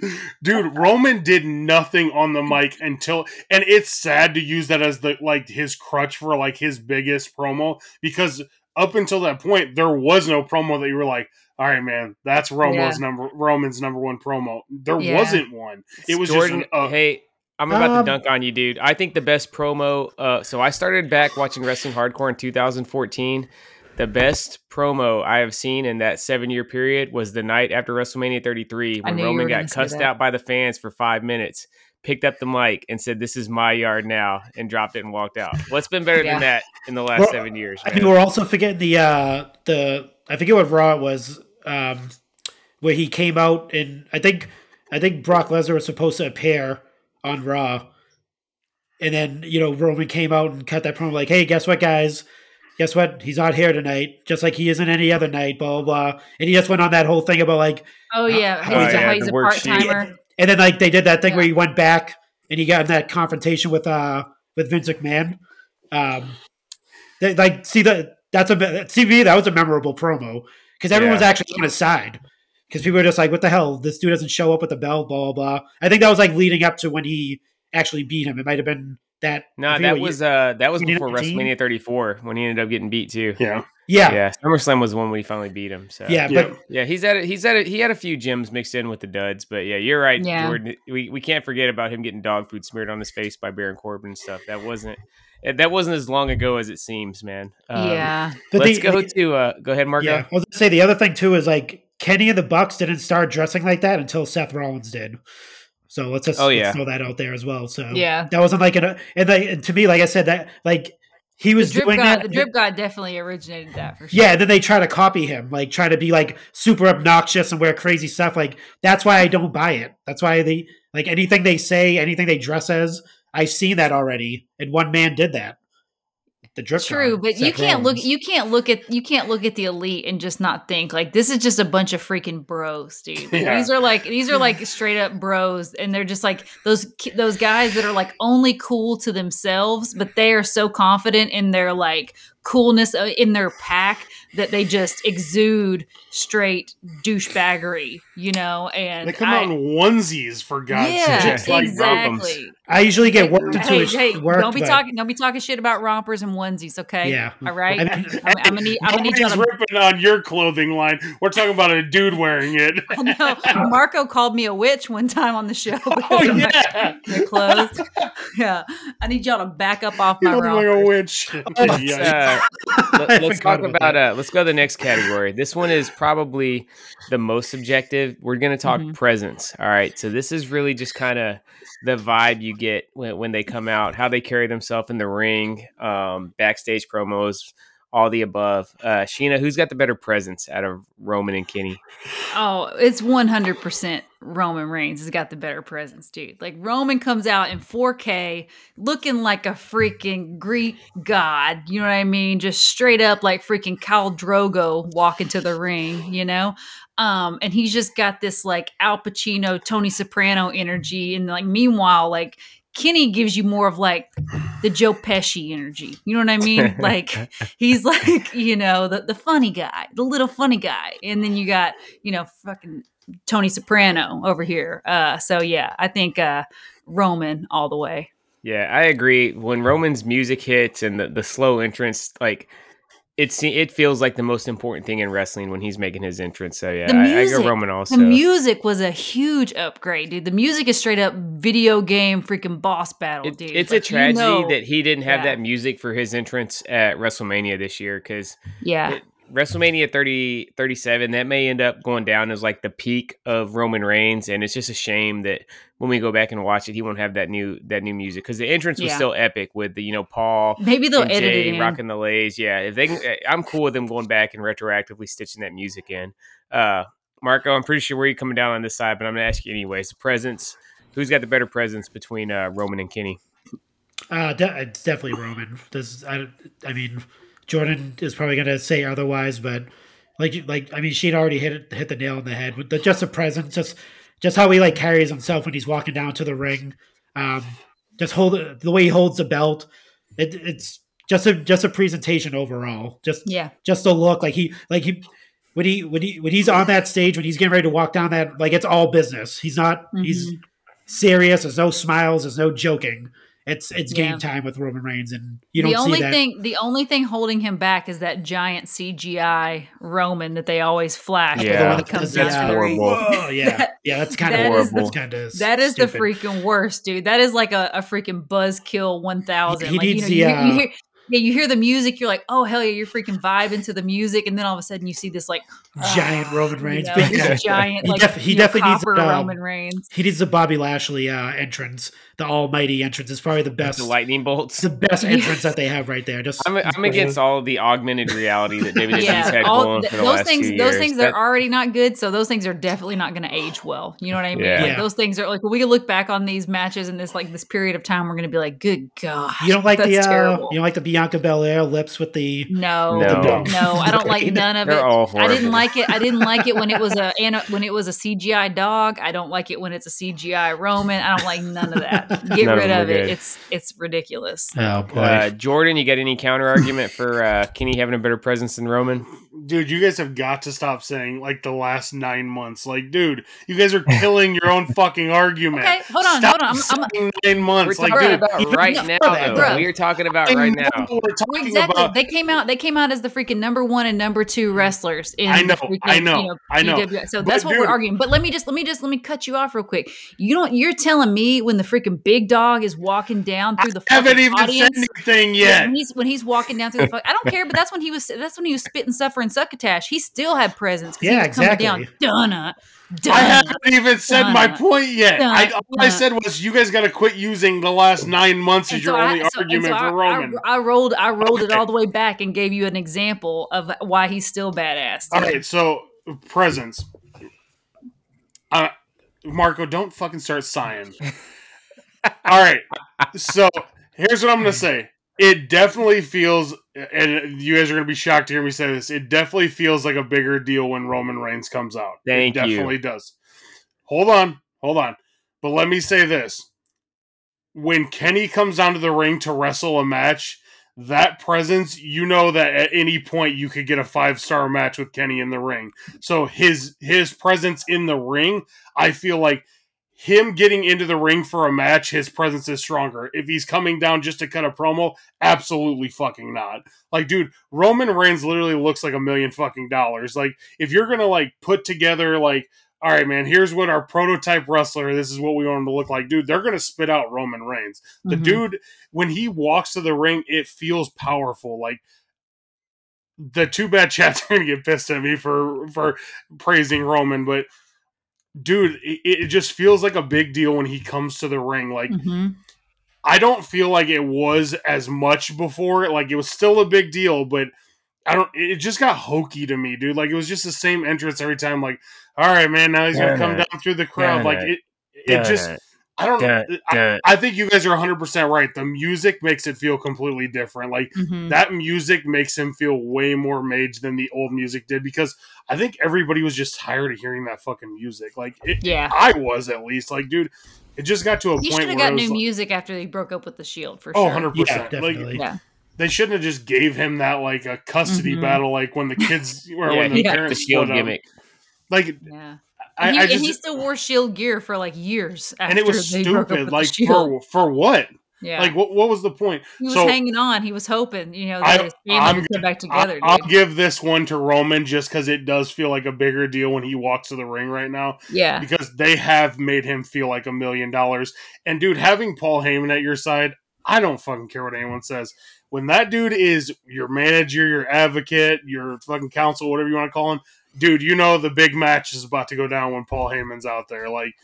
Dude, Roman did nothing on the mic until and it's sad to use that as the like his crutch for like his biggest promo because up until that point there was no promo that you were like, all right, man, that's Romo's number Roman's number one promo. There Yeah. wasn't one. It was Jordan, just an, uh, hey, I'm about Um, to dunk on you, dude. I think the best promo. Uh, so I started back watching wrestling hardcore in 2014. the best promo I have seen in that seven year period was the night after WrestleMania 33 when Roman got cussed out by the fans for five minutes, picked up the mic and said, This is my yard now, and dropped it and walked out. What's been better Yeah. than that in the last Well, seven years? I man? think we're also forgetting the uh the I forget what Raw was um where he came out and I think I think Brock Lesnar was supposed to appear on Raw, and then you know Roman came out and cut that promo like, hey, guess what, guys. Guess what? He's not here tonight, just like he isn't any other night. Blah blah blah. And he just went on that whole thing about like, Oh yeah, Oh, he's, a, yeah, he's a part timer. and then like they did that thing Yeah. where he went back and he got in that confrontation with uh with Vince McMahon. Um, they, like see that that's a TV that was a memorable promo because everyone's Yeah. actually on his side because people are just like, what the hell? This dude doesn't show up with the bell, Blah blah blah. I think that was like leading up to when he actually beat him. It might have been that. No, forget that was year- uh that was before WrestleMania 34 when he ended up getting beat too. Yeah. yeah, yeah, Yeah, SummerSlam was the one when he finally beat him. So Yeah. but yeah, he's at it. he's at it. he had a few gems mixed in with the duds, but yeah, you're right, Yeah. Jordan. We we can't forget about him getting dog food smeared on his face by Baron Corbin and stuff. That wasn't that wasn't as long ago as it seems, man. Um, yeah, but let's the- go the- to uh go ahead, Marco. Yeah, I was gonna say the other thing too is like Kenny and the Bucks didn't start dressing like that until Seth Rollins did. So let's just Oh, let's throw that out there as well. So Yeah. that wasn't like an and, like, and to me, like I said, that like he the was drip doing god, that. the drip god definitely originated that for sure. yeah, and then they try to copy him, like try to be like super obnoxious and wear crazy stuff. Like that's why I don't buy it. That's why they like anything they say, anything they dress as. I've seen that already, and one man did that. The. True, but you can't look Rollins. you can't look at you can't look at the elite and just not think like this is just a bunch of freaking bros, dude. Yeah. These are like these are like straight up bros and they're just like those those guys that are like only cool to themselves, but they are so confident in their like coolness uh, in their pack that they just exude straight douchebaggery, you know, and They come I- out in onesies for God's yeah, sake. Just like Rock'ems. exactly. I usually get Hey, worked into hey, a sh- hey, work. don't be but- talking. Don't be talking shit about rompers and onesies, okay? Yeah. All right. I I mean- am gonna need. I'm gonna need y'all to. ripping on your clothing line. We're talking about a dude wearing it. No, Marco called me a witch one time on the show. Oh of my yeah, their clothes. Yeah, I need y'all to back up off you my look like a witch. Let's, Yeah. uh, let, I us talk about about uh let's go to the next category. This one is probably the most subjective. We're going to talk Mhm. presence. All right. So this is really just kind of the vibe you get when, when they come out, how they carry themselves in the ring, um, backstage promos, all the above. Uh, Sheena, who's got the better presence out of Roman and Kenny? Oh, it's 100% Roman Reigns has got the better presence, dude. Like Roman comes out in 4K looking like a freaking Greek god, you know what I mean? Just straight up like freaking Khal Drogo walking to the ring, you know? Um, and he's just got this like Al Pacino, Tony Soprano energy. And like, meanwhile, like Kenny gives you more of like the Joe Pesci energy. You know what I mean? Like he's like, you know, the, the funny guy, the little funny guy. And then you got, you know, fucking Tony Soprano over here. Uh, so yeah, I think uh Roman all the way. Yeah, I agree. When Roman's music hits and the, the slow entrance, like it it feels like the most important thing in wrestling when he's making his entrance. So yeah, The I, I music- go Roman also. The music was a huge upgrade, dude. The music is straight up video game freaking boss battle, It- dude. it's Like, a you tragedy know- that he didn't have Yeah. that music for his entrance at WrestleMania this year because yeah. it- WrestleMania 30, 37, that may end up going down as like the peak of Roman Reigns. And it's just a shame that when we go back and watch it, he won't have that new that new music because the entrance was Yeah. still epic with the, you know, Paul Maybe they'll and edit Jey it in. rocking the leis. Yeah, if they, can, eh, I'm cool with them going back and retroactively stitching that music in. Uh, Marco, I'm pretty sure where you're coming down on this side, but I'm gonna ask you anyways. Presence, who's got the better presence between uh, Roman and Kenny? Uh, de- it's definitely Roman. Does I, I mean, Jordan is probably gonna say otherwise, but like, like I mean, she'd already hit hit the nail on the head with the, just the presence, just just how he like carries himself when he's walking down to the ring. Um, just hold the way he holds the belt. It, it's just a just a presentation overall. Just Yeah. just a look like he like he when he when he when he's on that stage when he's getting ready to walk down that like it's all business. He's not he's serious. There's no smiles. There's no joking. It's it's Yeah. game time with Roman Reigns, and you the don't only see that. thing the only thing holding him back is that giant CGI Roman that they always flash Yeah, before he That's comes that's down to the horrible. Oh yeah, yeah. That's kind of That is horrible. the- That's kind of That is the freaking worst, dude. That is like a, a freaking buzzkill one thousand. He like, needs you know, the, you, you uh, hear, yeah, you hear the music, you're like, oh hell yeah, you're freaking vibing to the music, and then all of a sudden you see this like Giant ah, Roman you Reigns. know, But this yeah, giant he like def- he definitely needs, copper um, Roman Reigns. He needs the Bobby Lashley uh, entrance, the Almighty entrance. It's probably the best, The lightning bolts. the best entrance that they have right there. Just I'm, I'm against all the augmented reality that WWE's Yeah, had all, going th- for the those last things, two those years. things That- are already not good. So those things are definitely not going to age well. You know what I mean? Yeah. Like Yeah. those things are like we look back on these matches and this like this period of time. We're going to be like, good god, you don't like that's the uh, you don't like the Bianca Belair lips with the no, No. no, I don't like none of They're it. all I didn't horrible. Like it. I didn't like it when it was a when it was a CGI dog. I don't like it when it's a CGI Roman. I don't like none of that. Get None rid them are of it. good. It's it's ridiculous. oh boy. Uh, Jordan, you got any counter argument for uh, Kenny having a better presence than Roman? Dude, you guys have got to stop saying like the last nine months. Like, dude, you guys are killing your own fucking argument. Okay, hold on, Stop hold on. I'm, I'm, saying nine We're months. talking Like, dude, about right now, bruh, though. We're talking about I right now. We're talking Exactly. about. They came out. They came out as the freaking number one and number two mm. wrestlers. In I know, freaking, I know, you I know. PWI. So But that's what dude- we're arguing. But let me just let me just let me cut you off real quick. You don't. You're telling me when the freaking big dog is walking down through the I haven't fucking even audience. said anything yet. When he's when he's walking down through the fuck, I don't care, but that's when he was that's when he was spitting suffering succotash. He still had presence. 'cause he Yeah, was coming exactly. Down, Donna, I haven't even said my point yet. I, all I said was you guys got to quit using the last nine months as And your I- only so- argument so for I- Roman. I, I rolled I rolled it all the way back and gave you an example of why he's still badass. All right, so presence. Uh, Marco, don't fucking start sighing. All right, so here's what I'm gonna say. It definitely feels, and you guys are gonna be shocked to hear me say this. It definitely feels like a bigger deal when Roman Reigns comes out. Thank it you. definitely does. Hold on, hold on. But let me say this: when Kenny comes down to the ring to wrestle a match, that presence, you know that at any point you could get a five star match with Kenny in the ring. So his his presence in the ring, I feel like him getting into the ring for a match, his presence is stronger. If he's coming down just to cut a promo, absolutely fucking not. Like, dude, Roman Reigns literally looks like a million fucking dollars. Like, if you're gonna like put together like all right, man, here's what our prototype wrestler, this is what we want him to look like. Dude, they're going to spit out Roman Reigns. The Mhm. dude, when he walks to the ring, it feels powerful. Like, the two bad Chads are going to get pissed at me for for praising Roman, but dude, it, it just feels like a big deal when he comes to the ring. Like, Mhm. I don't feel like it was as much before. Like, it was still a big deal, but I don't. It just got hokey to me, dude. Like, it was just the same entrance every time. Like, all right, man, now he's gonna come down through the crowd. Like, it. it. It just. I don't. Dun, I. I think you guys are 100 percent right. The music makes it feel completely different. Like Mhm. that music makes him feel way more mage than the old music did because I think everybody was just tired of hearing that fucking music. Like it, Yeah. I was at least. Like, dude, it just got to a He point should have where got new like, music after they broke up with the Shield for sure. oh, sure. 100 Yeah, percent. Like definitely. Yeah. they shouldn't have just gave him that like a custody Mhm. battle, like when the kids or Yeah, when the he Yeah. got the parents shield split up. gimmick. Like Yeah. I, And he, I and he still wore Shield gear for like years. And it was they broke up stupid. Like for for what? yeah. Like what? What was the point? he was so- hanging on. He was hoping, you know, I- that his family I'm would come back together. I'll give this one to Roman just because it does feel like a bigger deal when he walks to the ring right now yeah. because they have made him feel like a million dollars. And dude, having Paul Heyman at your side, I don't fucking care what anyone says. When that dude is your manager, your advocate, your fucking counsel, whatever you want to call him, dude, you know the big match is about to go down when Paul Heyman's out there. Like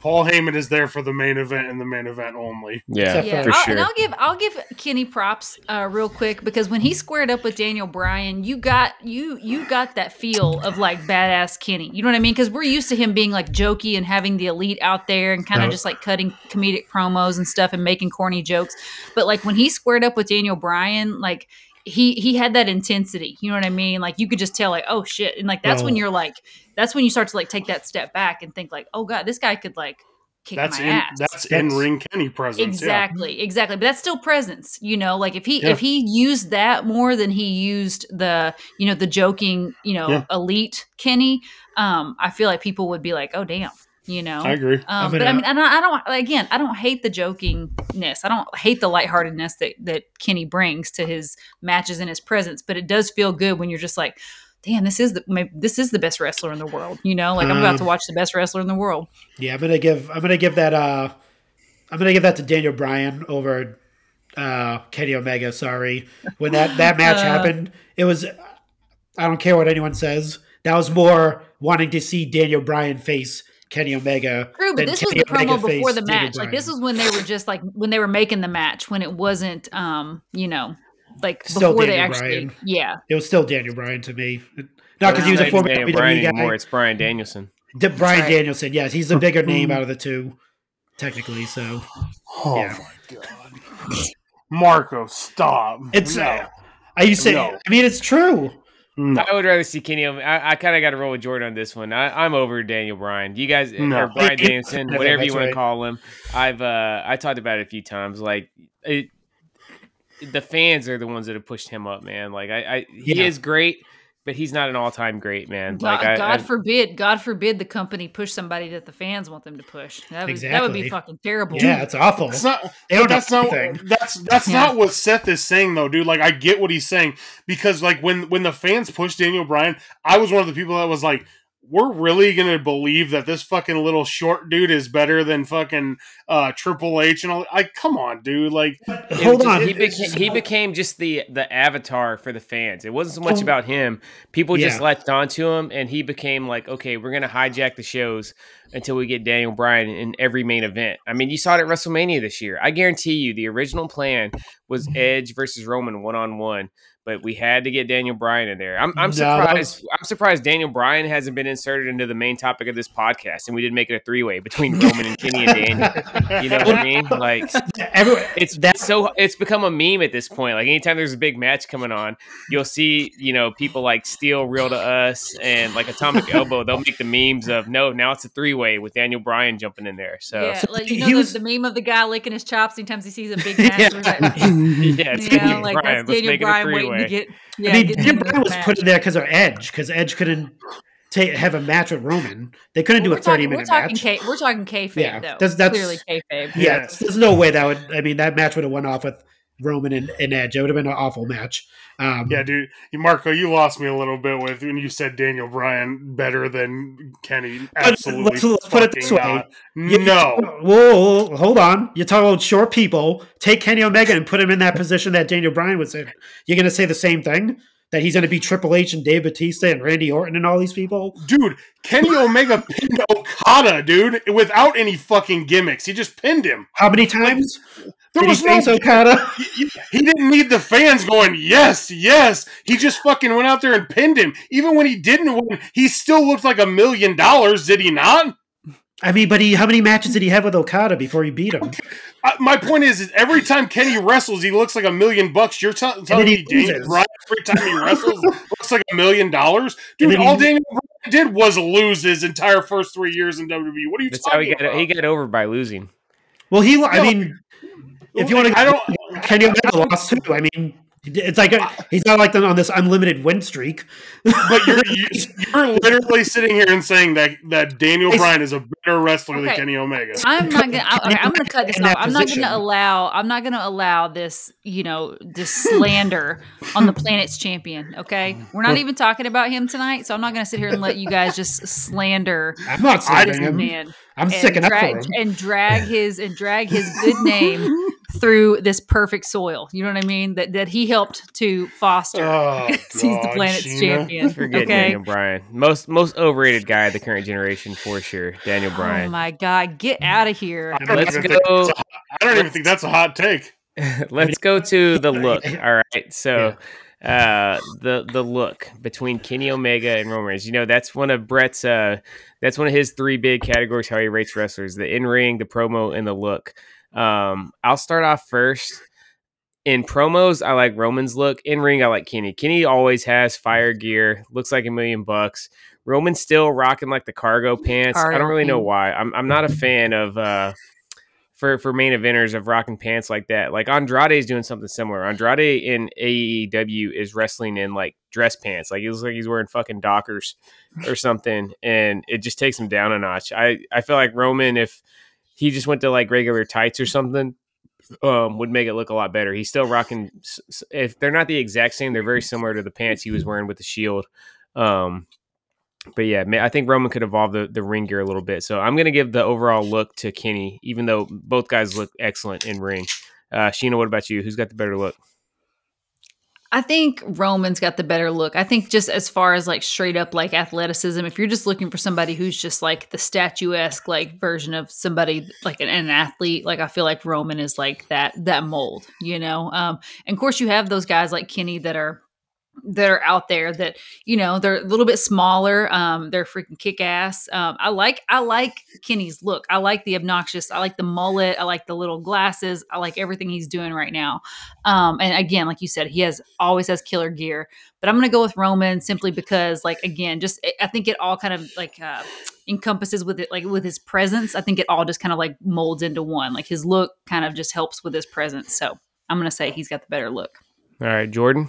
Paul Heyman is there for the main event and the main event only. Yeah, Yeah, for I'll, sure. and I'll give I'll give Kenny props uh, real quick because when he squared up with Daniel Bryan, you got you you got that feel of like badass Kenny. You know what I mean? Because we're used to him being like jokey and having the elite out there and kind of Yep. just like cutting comedic promos and stuff and making corny jokes. But like when he squared up with Daniel Bryan, like he he had that intensity. You know what I mean? Like you could just tell like oh shit, and like that's when you're like that's when you start to like take that step back and think like oh god, this guy could like kick That's my in ass. that's, That's- in ring Kenny presence. Exactly, exactly. But that's still presence, you know. Like if he Yeah. if he used that more than he used the you know the joking you know Yeah. elite Kenny, um, I feel like people would be like, oh damn, you know. I agree. Um, I'm but I mean, and I, I don't. Again, I don't hate the jokingness. I don't hate the lightheartedness that that Kenny brings to his matches and his presence. But it does feel good when you're just like, damn, this is the maybe, this is the best wrestler in the world. You know, like I'm about to Um, watch the best wrestler in the world. Yeah, I'm gonna give I'm gonna give that uh I'm gonna give that to Daniel Bryan over uh, Kenny Omega. Sorry, when that that match Uh. happened, it was. I don't care what anyone says. That was more wanting to see Daniel Bryan face Kenny Omega. True, but than this was Kenny the promo before the match. Like this was when they were just like when they were making the match when it wasn't um, you know, like Still before they actually Bryan. yeah. It was still Daniel Bryan to me. Not because he was a former even Daniel Bryan WWE anymore. It's Brian Danielson. D- Brian right. Danielson, yes, he's the bigger name out of the two, technically. So Oh Yeah. my god, Marco, stop! it's. no. Uh, are you saying? No. I mean, it's true. No. I would rather see Kenny. I, I kind of got to roll with Jordan on this one. I, I'm over Daniel Bryan. You guys, No. or Brian Yeah, Danielson, whatever you that's want to call him. I've uh, I talked about it a few times. Like it, the fans are the ones that have pushed him up, man. Like I, I he Yeah. is great, but he's not an all time great, man. God, Like I, God I- forbid, God forbid the company push somebody that the fans want them to push. That would, that would be fucking terrible. Yeah, it's awful. That's not. They that's not. anything. That's that's Yeah. not what Seth is saying though, dude. Like I get what he's saying because like when when the fans pushed Daniel Bryan, I was one of the people that was like, we're really gonna believe that this fucking little short dude is better than fucking uh Triple H and all. Like, come on, dude. Like, it Hold was on. just- He became, he became just the the avatar for the fans. It wasn't so much about him. People just Yeah. latched onto him, and he became like, okay, we're gonna hijack the shows until we get Daniel Bryan in every main event. I mean, you saw it at WrestleMania this year. I guarantee you, the original plan was Edge versus Roman one on one. But we had to get Daniel Bryan in there. I'm, I'm No, that surprised. I'm surprised Daniel Bryan hasn't been inserted into the main topic of this podcast, and we didn't make it a three way between Roman and Kenny and Daniel. You know what I mean? Like, Everyone, it's that so it's become a meme at this point. Like anytime there's a big match coming on, you'll see you know people like Still Real to Us and like Atomic Elbow. They'll make the memes of no, now it's a three way with Daniel Bryan jumping in there. So Yeah, like you know the, was- the meme of the guy licking his chops anytime he sees a big match. Yeah. where that- yeah, it's you Daniel like Bryan. that's Let's Daniel make it a Bryan three waiting to way. get. Yeah, I mean, get Daniel Bryan was match. put in there because of Edge, because Edge couldn't ta- have a match with Roman. They couldn't do We're a thirty talking, we're minute talking, match. K, we're talking kayfabe Yeah, though. that's- that's- clearly kayfabe. yeah, Yeah. there's no way that would. I mean, that match would have went off with Roman and, and Edge. It would have been an awful match. Um, yeah, dude, Marco, you lost me a little bit with when you said Daniel Bryan better than Kenny. Absolutely, let's- let's put it this way. You- No, Whoa, whoa, whoa, hold on. You're talking about short people. Take Kenny Omega and put him in that position that Daniel Bryan was in. You're going to say the same thing? That he's going to be Triple H and Dave Batista and Randy Orton and all these people? dude, Kenny Omega pinned Okada, dude, without any fucking gimmicks. He just pinned him. How many times There did was he no Okada? he didn't need the fans going, yes, yes. He just fucking went out there and pinned him. Even when he didn't win, he still looked like a million dollars, did he not? I mean, but he how many matches did he have with Okada before he beat him? Uh, my point is, is every time Kenny wrestles, he looks like a million bucks. You're t- telling he me Daniel loses. Bryan every time he wrestles looks like a million dollars? Dude, then he- all Daniel Bryan did was lose his entire first three years in WWE. What are you That's how talking he got about? he got over by losing. Well, he. I mean, if you want to, I don't. Kenny Omega lost too. I mean, it's like a, he's not like on this unlimited win streak. But you're you, you're literally sitting here and saying that that Daniel Bryan is a better wrestler than Kenny Omega. I'm not gonna. I, okay, I'm gonna cut this off. I'm not gonna allow. I'm not gonna allow this. You know, this slander on the planet's champion. Okay, we're not even talking about him tonight, so I'm not gonna sit here and let you guys just slander I'm not I saving him. man I'm and sticking up for drag, him. and drag his and drag his good name through this perfect soil. You know what I mean? That that he helped to foster. Oh, He's the planet's Sheena. champion. Forget okay. Daniel Bryan. Most most overrated guy of the current generation for sure. Daniel Bryan. Oh my god! Get out of here. I don't, Let's even think go. that's a- I don't even think that's a hot take. Let's go to the look. All right. So uh the the look between Kenny Omega and Roman Reigns. You know, that's one of Brett's uh that's one of his three big categories how he rates wrestlers, the in-ring, the promo, and the look. Um I'll start off first. In promos, I like Roman's look. In ring, I like Kenny. Kenny always has fire gear, looks like a million bucks. Roman's still rocking like the cargo pants. I don't really know why. I'm I'm not a fan of uh for for main eventers of rocking pants like that. Like Andrade is doing something similar. Andrade in AEW is wrestling in like dress pants. Like it looks like he's wearing fucking Dockers or something, and it just takes him down a notch. I I feel like Roman if he just went to like regular tights or something. Um, would make it look a lot better. He's still rocking. If they're not the exact same, they're very similar to the pants he was wearing with the Shield. Um, but yeah, I think Roman could evolve the, the ring gear a little bit. So I'm going to give the overall look to Kenny, even though both guys look excellent in ring. Uh, Sheena, what about you? Who's got the better look? I think Roman's got the better look. I think just as far as like straight up like athleticism, if you're just looking for somebody who's just like the statuesque like version of somebody like an, an athlete, like I feel like Roman is like that that mold, you know. Um, and of course you have those guys like Kenny that are that are out there that you know they're a little bit smaller um they're freaking kick-ass um i like i like kenny's look. I like the obnoxious i like the mullet i like the little glasses i like everything he's doing right now. Um and again like you said he has always has killer gear but i'm gonna go with roman simply because like again just i think it all kind of like uh encompasses with it like with his presence i think it all just kind of like molds into one like his look kind of just helps with his presence so i'm gonna say he's got the better look. All right jordan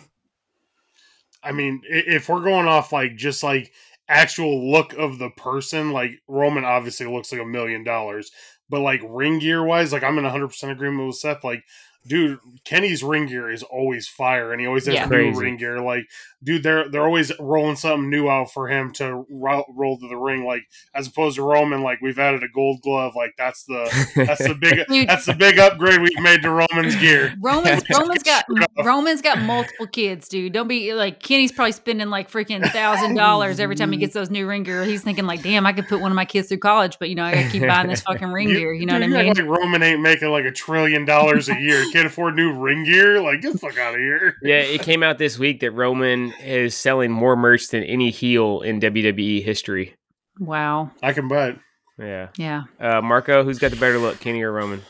I mean, if we're going off like just like actual look of the person, like Roman obviously looks like a million dollars, but like ring gear wise, like I'm in 100% agreement with Seth. Like dude, Kenny's ring gear is always fire, and he always has yeah. new Crazy. ring gear. Like, dude, they're they're always rolling something new out for him to ro- roll to the ring. Like, as opposed to Roman, like we've added a gold glove. Like that's the that's the big that's the big upgrade we've made to Roman's gear. Roman's Roman's got Roman's got multiple kids, dude. Don't be like Kenny's probably spending like freaking thousand dollars every time he gets those new ring gear. He's thinking like, damn, I could put one of my kids through college, but you know, I gotta keep buying this fucking ring you, gear. You know what I mean? Like Roman ain't making like a trillion dollars a year can't afford new ring gear. Like, get the fuck out of here. Yeah, it came out this week that Roman is selling more merch than any heel in WWE history. Wow. I can bet. Yeah. Yeah. Uh, Marco, who's got the better look, Kenny or Roman?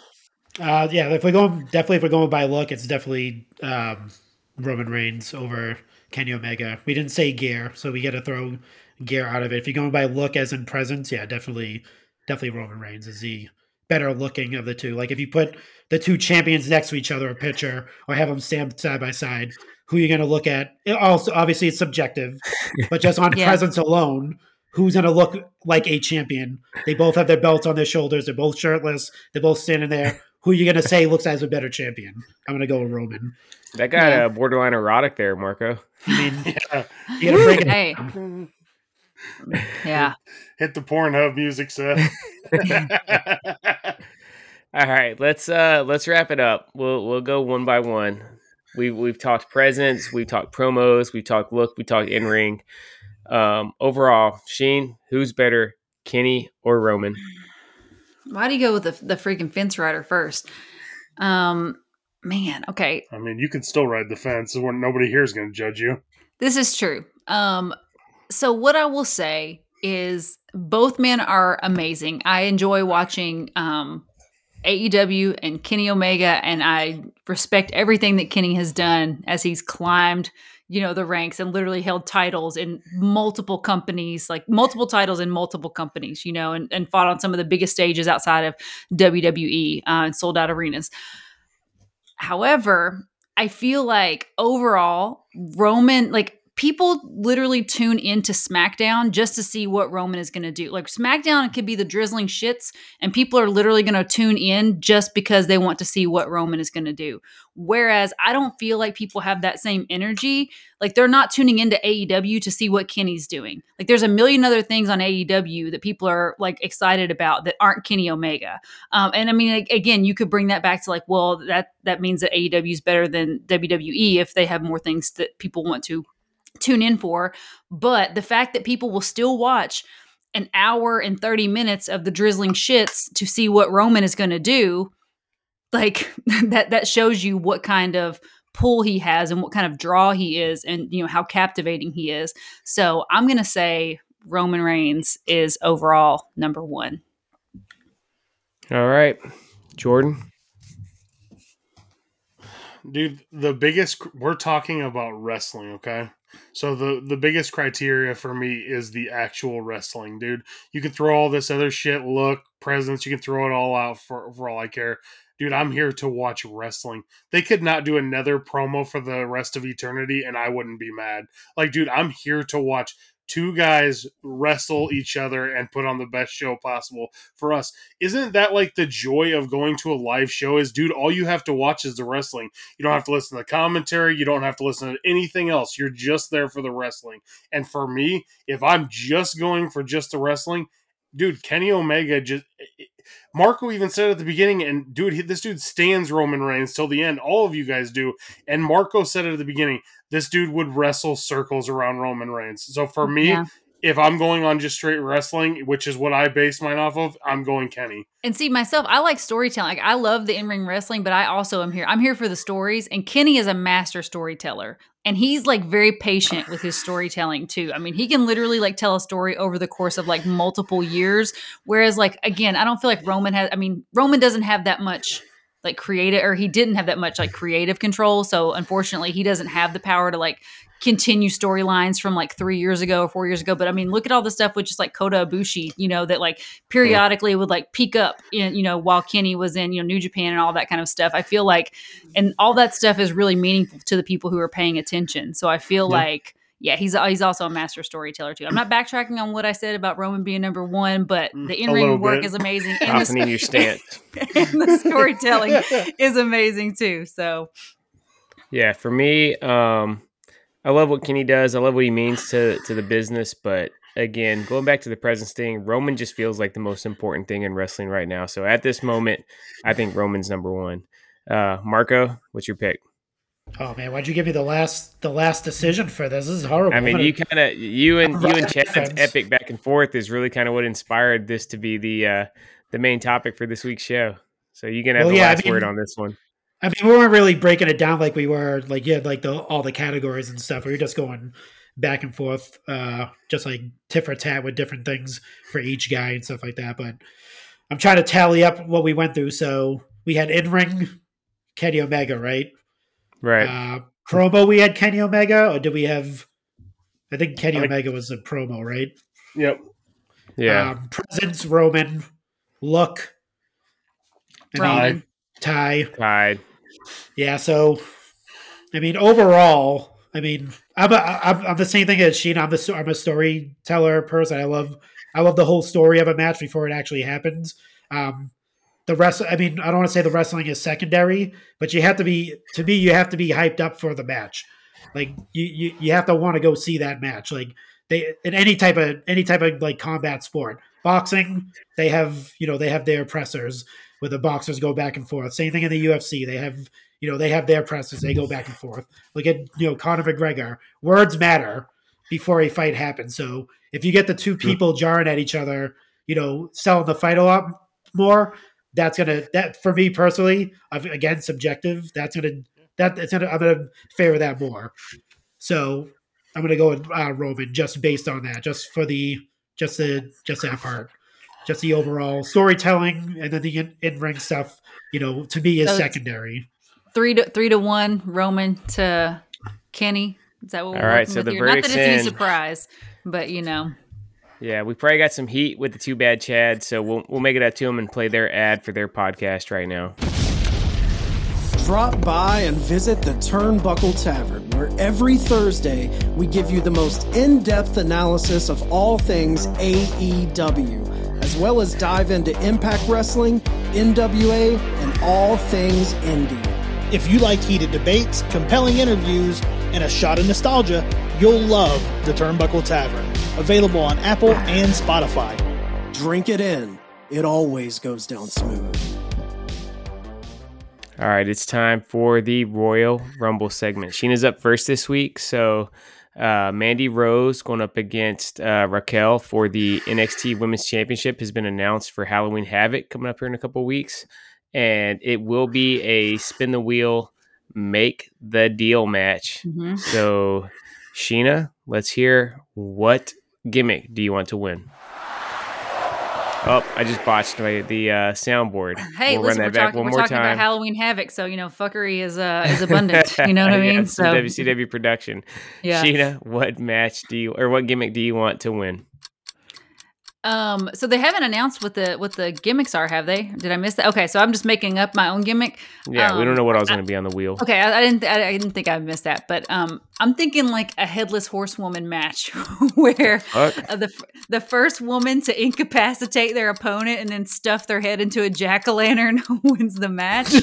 Uh, yeah, if we're going, definitely if we're going by look, it's definitely um, Roman Reigns over Kenny Omega. We didn't say gear, so we got to throw gear out of it. If you're going by look as in presence, yeah, definitely, definitely Roman Reigns is the better looking of the two. Like if you put the two champions next to each other, a picture, or have them stand side by side, who are you're going to look at? It also, obviously, it's subjective, but just on yeah. presence alone, who's going to look like a champion? They both have their belts on their shoulders. They're both shirtless. They're both standing there. Who are you going to say looks as a better champion? I'm going to go with Roman. That got yeah. uh, borderline erotic there, Marco. I mean, yeah. you got to break it. Hey. Yeah. Hit the Pornhub music, set. All right, let's uh let's wrap it up. We'll we'll go one by one. We we've talked presence, we've talked promos, we've talked look, we talked in ring. Um, overall, Sheen, who's better, Kenny or Roman? Why do you go with the the freaking fence rider first? Um, man, okay. I mean, you can still ride the fence, nobody here is going to judge you. This is true. Um, so what I will say is both men are amazing. I enjoy watching um AEW and Kenny Omega, and I respect everything that Kenny has done as he's climbed, you know, the ranks and literally held titles in multiple companies, like multiple titles in multiple companies, you know, and, and fought on some of the biggest stages outside of WWE uh, and sold out arenas. However, I feel like overall, Roman, like people literally tune into SmackDown just to see what Roman is going to do. Like SmackDown could be the drizzling shits, and people are literally going to tune in just because they want to see what Roman is going to do. Whereas I don't feel like people have that same energy. Like they're not tuning into AEW to see what Kenny's doing. Like there's a million other things on AEW that people are like excited about that aren't Kenny Omega. Um, and I mean, again, you could bring that back to like, well, that that means that AEW is better than WWE if they have more things that people want to tune in for. But the fact that people will still watch an hour and 30 minutes of the drizzling shits to see what Roman is going to do, like that that shows you what kind of pull he has and what kind of draw he is and you know how captivating he is. So, I'm going to say Roman Reigns is overall number 1. All right. Jordan Dude, the biggest we're talking about wrestling, okay? So the the biggest criteria for me is the actual wrestling, dude. You can throw all this other shit, look, presence, you can throw it all out for for all I care. Dude, I'm here to watch wrestling. They could not do another promo for the rest of eternity and I wouldn't be mad. Like, dude, I'm here to watch two guys wrestle each other and put on the best show possible for us. Isn't that like the joy of going to a live show? Is dude, all you have to watch is the wrestling. You don't have to listen to the commentary, you don't have to listen to anything else. You're just there for the wrestling. And for me, if I'm just going for just the wrestling, dude, Kenny Omega just. Marco even said at the beginning, and dude, this dude stands Roman Reigns till the end. All of you guys do. And Marco said at the beginning this dude would wrestle circles around Roman Reigns. So for me, Yeah. if I'm going on just straight wrestling, which is what I base mine off of, I'm going Kenny. And see, myself, I like storytelling. Like, I love the in ring wrestling, but I also am here. I'm here for the stories. And Kenny is a master storyteller. And he's like very patient with his storytelling too. I mean, he can literally like tell a story over the course of like multiple years. Whereas, like, again, I don't feel like Roman has, I mean, Roman doesn't have that much like creative, or he didn't have that much like creative control. So, unfortunately, he doesn't have the power to like continue storylines from like three years ago or four years ago. But I mean, look at all the stuff with just like Kota Ibushi you know, that like periodically would like peak up in, you know, while Kenny was in, you know, New Japan and all that kind of stuff. I feel like, and all that stuff is really meaningful to the people who are paying attention. So I feel Yeah. like, yeah, he's he's also a master storyteller too. I'm not backtracking on what I said about Roman being number one, but Mm, the in ring work bit. is amazing, and the, your stance. and the storytelling is amazing too. So Yeah, for me, um, I love what Kenny does. I love what he means to to the business. But again, going back to the presence thing, Roman just feels like the most important thing in wrestling right now. So at this moment, I think Roman's number one. Uh, Marco, what's your pick? Oh man, why'd you give me the last the last decision for this? This is horrible. I mean, you kind of you and you and Chad's epic back and forth is really kind of what inspired this to be the uh, the main topic for this week's show. So you can have Well, the yeah, I last word on this one. I mean, we weren't really breaking it down like we were like yeah, like the all the categories and stuff. We were just going back and forth, uh, just like tit for tat with different things for each guy and stuff like that. But I'm trying to tally up what we went through. So we had in ring Kenny Omega, right? Right. Uh, promo we had Kenny Omega, or did we have? I think Kenny I Omega was a promo, right? Yep. yeah. Um, presence Roman, look, I mean, Roman. Ty. Tied. Yeah, so I mean, overall, I mean, I'm a, I'm, I'm the same thing as Sheena. I'm the I'm a storyteller person. I love I love the whole story of a match before it actually happens. Um, the rest, I mean, I don't want to say the wrestling is secondary, but you have to be to me, you have to be hyped up for the match. Like you you, you have to want to go see that match. Like they in any type of any type of like combat sport, boxing, they have you know they have their pressers where the boxers go back and forth. Same thing in the UFC. They have you know they have their presses. They go back and forth. Look at you know Conor McGregor. Words matter before a fight happens. So if you get the two people jarring at each other, you know, selling the fight a lot more, that's gonna that for me personally, I've, again subjective. That's gonna that it's gonna I'm gonna favor that more. So I'm gonna go with uh, Roman just based on that, just for the just the just that part, just the overall storytelling, and then the in, in ring stuff. You know, to me is So secondary. three to three to one Roman to Kenny. Is that what we're All right, so with the here? Not that verdict's it's any surprise, but you know, Yeah, we probably got some heat with the two bad Chad, so we'll we'll make it up to them and play their ad for their podcast right now. Drop by and visit the Turnbuckle Tavern, where every Thursday we give you the most in depth analysis of all things AEW, as well as dive into Impact Wrestling, NWA, and all things indie. If you like heated debates, compelling interviews, and a shot of nostalgia, you'll love the Turnbuckle Tavern. Available on Apple and Spotify. Drink it in, it always goes down smooth. All right, it's time for the Royal Rumble segment. Sheena's up first this week, so uh, Mandy Rose going up against uh, Raquel for the NXT Women's Championship has been announced for Halloween Havoc coming up here in a couple weeks, and it will be a spin the wheel, make the deal match. mhm. So, Sheena, let's hear what gimmick do you want to win? Oh, I just botched my, the uh, soundboard. hey, we'll listen, we're run that back talking one we're more talking time. about Halloween Havoc, so you know fuckery is uh is abundant. You know what I mean? Yeah, so WCW production. yeah. Sheena, what match do you or what gimmick do you want to win? Um, so they haven't announced what the what the gimmicks are, have they? Did I miss that? Okay, so I'm just making up my own gimmick. Yeah, we don't Um, know what I was going to be on the wheel. Okay, I, I didn't. I, I didn't think I missed that, but um, I'm thinking like a headless horsewoman match where uh, the the first woman to incapacitate their opponent and then stuff their head into a jack o' lantern wins the match.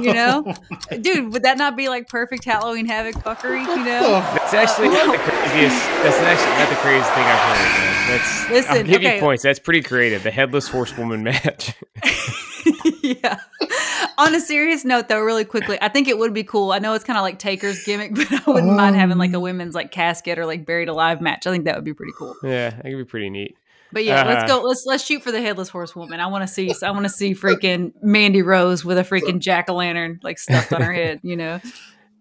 You know, dude, would that not be like perfect Halloween Havoc fuckery? You know, That's actually not the craziest. That's actually not the craziest thing I've heard. Man. That's Listen, you Okay. points. That's pretty creative. The headless horsewoman match. yeah. On a serious note, though, really quickly, I think it would be cool. I know it's kind of like Taker's gimmick, but I wouldn't mind having like a women's like casket or like buried alive match. I think that would be pretty cool. yeah, that could be pretty neat. But yeah, let's Uh-huh. go. Let's let's shoot for the headless horsewoman. I want to see. I want to see freaking Mandy Rose with a freaking jack o' lantern like stuffed on her head. You know.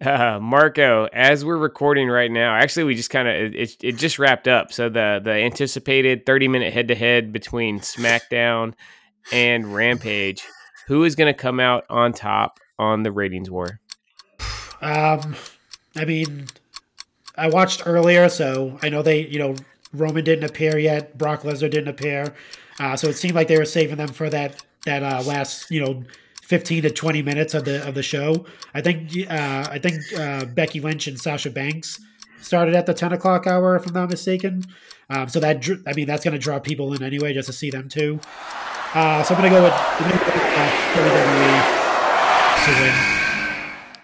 Uh, Marco, as we're recording right now, actually, we just kind of it, it, just wrapped up. So the the anticipated thirty minute head to head between SmackDown and Rampage, who is going to come out on top on the ratings war? Um, I mean, I watched earlier, so I know they, you know, Roman didn't appear yet. Brock Lesnar didn't appear, uh, so it seemed like they were saving them for that that uh, last, you know, fifteen to twenty minutes of the of the show. I think, uh, I think uh, Becky Lynch and Sasha Banks started at the ten o'clock hour, if I'm not mistaken. Um, so that, I mean, that's going to draw people in anyway, just to see them too. Uh, so I'm going to go with, with uh, WWE to win.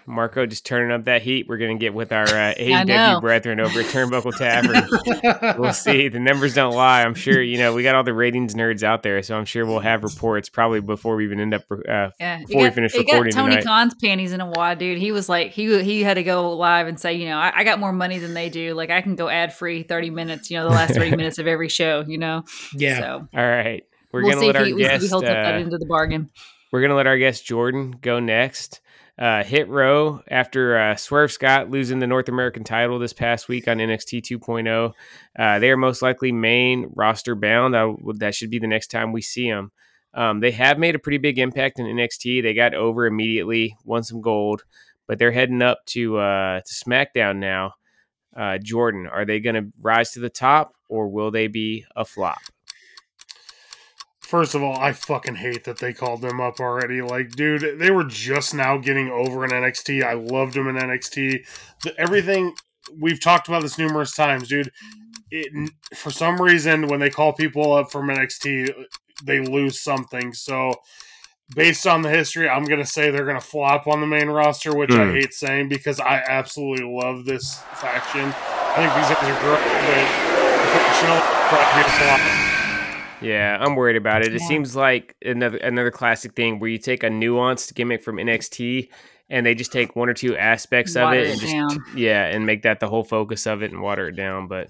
Marco just turning up that heat. We're going to get with our uh, I. AEW brethren over at Turnbuckle Tavern. we'll see. The numbers don't lie. I'm sure, you know, we got all the ratings nerds out there, so I'm sure we'll have reports probably before we even end up uh, Yeah, before we finish recording got Tony tonight. Khan's panties in a wad, dude. He was like, he he had to go live and say, you know, I, I got more money than they do. Like, I can go ad free thirty minutes. You know, the last thirty minutes of every show. You know, Yeah. So All right. We're we'll going to let our he, we'll see he guest holds up that uh, into the bargain. We're gonna let our guest Jordan go next. Uh, Hit Row after uh, Swerve Scott losing the North American title this past week on NXT 2.0. Uh, they are most likely main roster bound. That, that should be the next time we see them. Um, they have made a pretty big impact in NXT. They got over immediately, won some gold, but they're heading up to uh, to SmackDown now. Uh, Jordan, are they going to rise to the top or will they be a flop? First of all, I fucking hate that they called them up already. Like, dude, they were just now getting over in NXT. I loved them in NXT. The, everything we've talked about this numerous times, dude. It, for some reason, when they call people up from NXT, they lose something. So, based on the history, I'm gonna say they're gonna flop on the main roster, which I Hmm. hate saying because I absolutely love this faction. I think these guys are great, but unfortunately, probably flop. Yeah, I'm worried about it. It Yeah. seems like another another classic thing where you take a nuanced gimmick from NXT and they just take one or two aspects of Water it it and just yeah, and make that the whole focus of it and water it down. But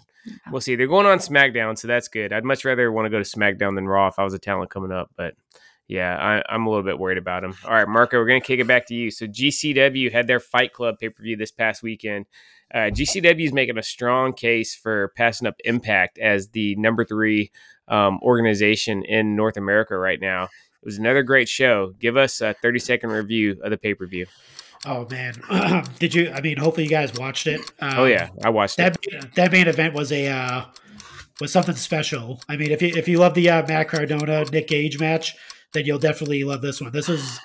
we'll see. They're going on SmackDown, so that's good. I'd much rather want to go to SmackDown than Raw if I was a talent coming up. But yeah, I, I'm a little bit worried about them. All right, Marco, we're gonna kick it back to you. So GCW had their Fight Club pay per view this past weekend. Uh, GCW is making a strong case for passing up Impact as the number three um, organization in North America right now. It was another great show. Give us a 30 second review of the pay per view. Oh man, did you? I mean, hopefully you guys watched it. Um, Oh yeah, I watched it. that that main event was a uh, was something special. I mean, if you if you love the uh, Matt Cardona Nick Gage match, then you'll definitely love this one. This is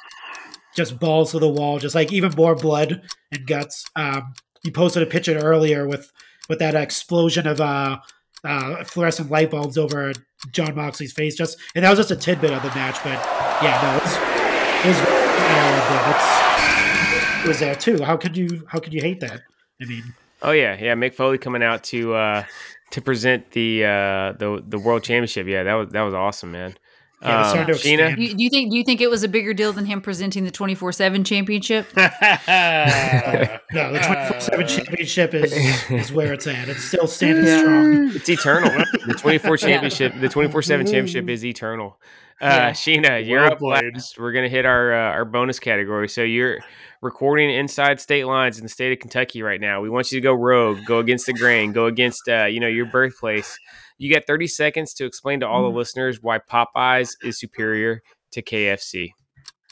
just balls to the wall, just like even more blood and guts. Um, you posted a picture earlier with with that explosion of uh, uh, fluorescent light bulbs over Jon Moxley's face. Just and that was just a tidbit of the match, but yeah, no, it was it was, uh, it was there too. How could you how could you hate that? I mean. Oh yeah, yeah. Mick Foley coming out to uh, to present the uh, the the world championship. Yeah, that was that was awesome, man. Yeah, it's Um, starting to Sheena, expand. Do you think? Do you think it was a bigger deal than him presenting the twenty four seven championship? No, the 24 7 championship is, is where it's at. It's still standing Yeah. strong. it's eternal. the twenty four championship, the twenty four seven championship is eternal. Uh, Yeah. Sheena, you're Well up last. We're gonna hit our uh, our bonus category. So you're recording inside state lines in the state of Kentucky right now. We want you to go rogue, go against the grain, go against uh, you know your birthplace. You get thirty seconds to explain to all the mm. listeners why Popeyes is superior to KFC.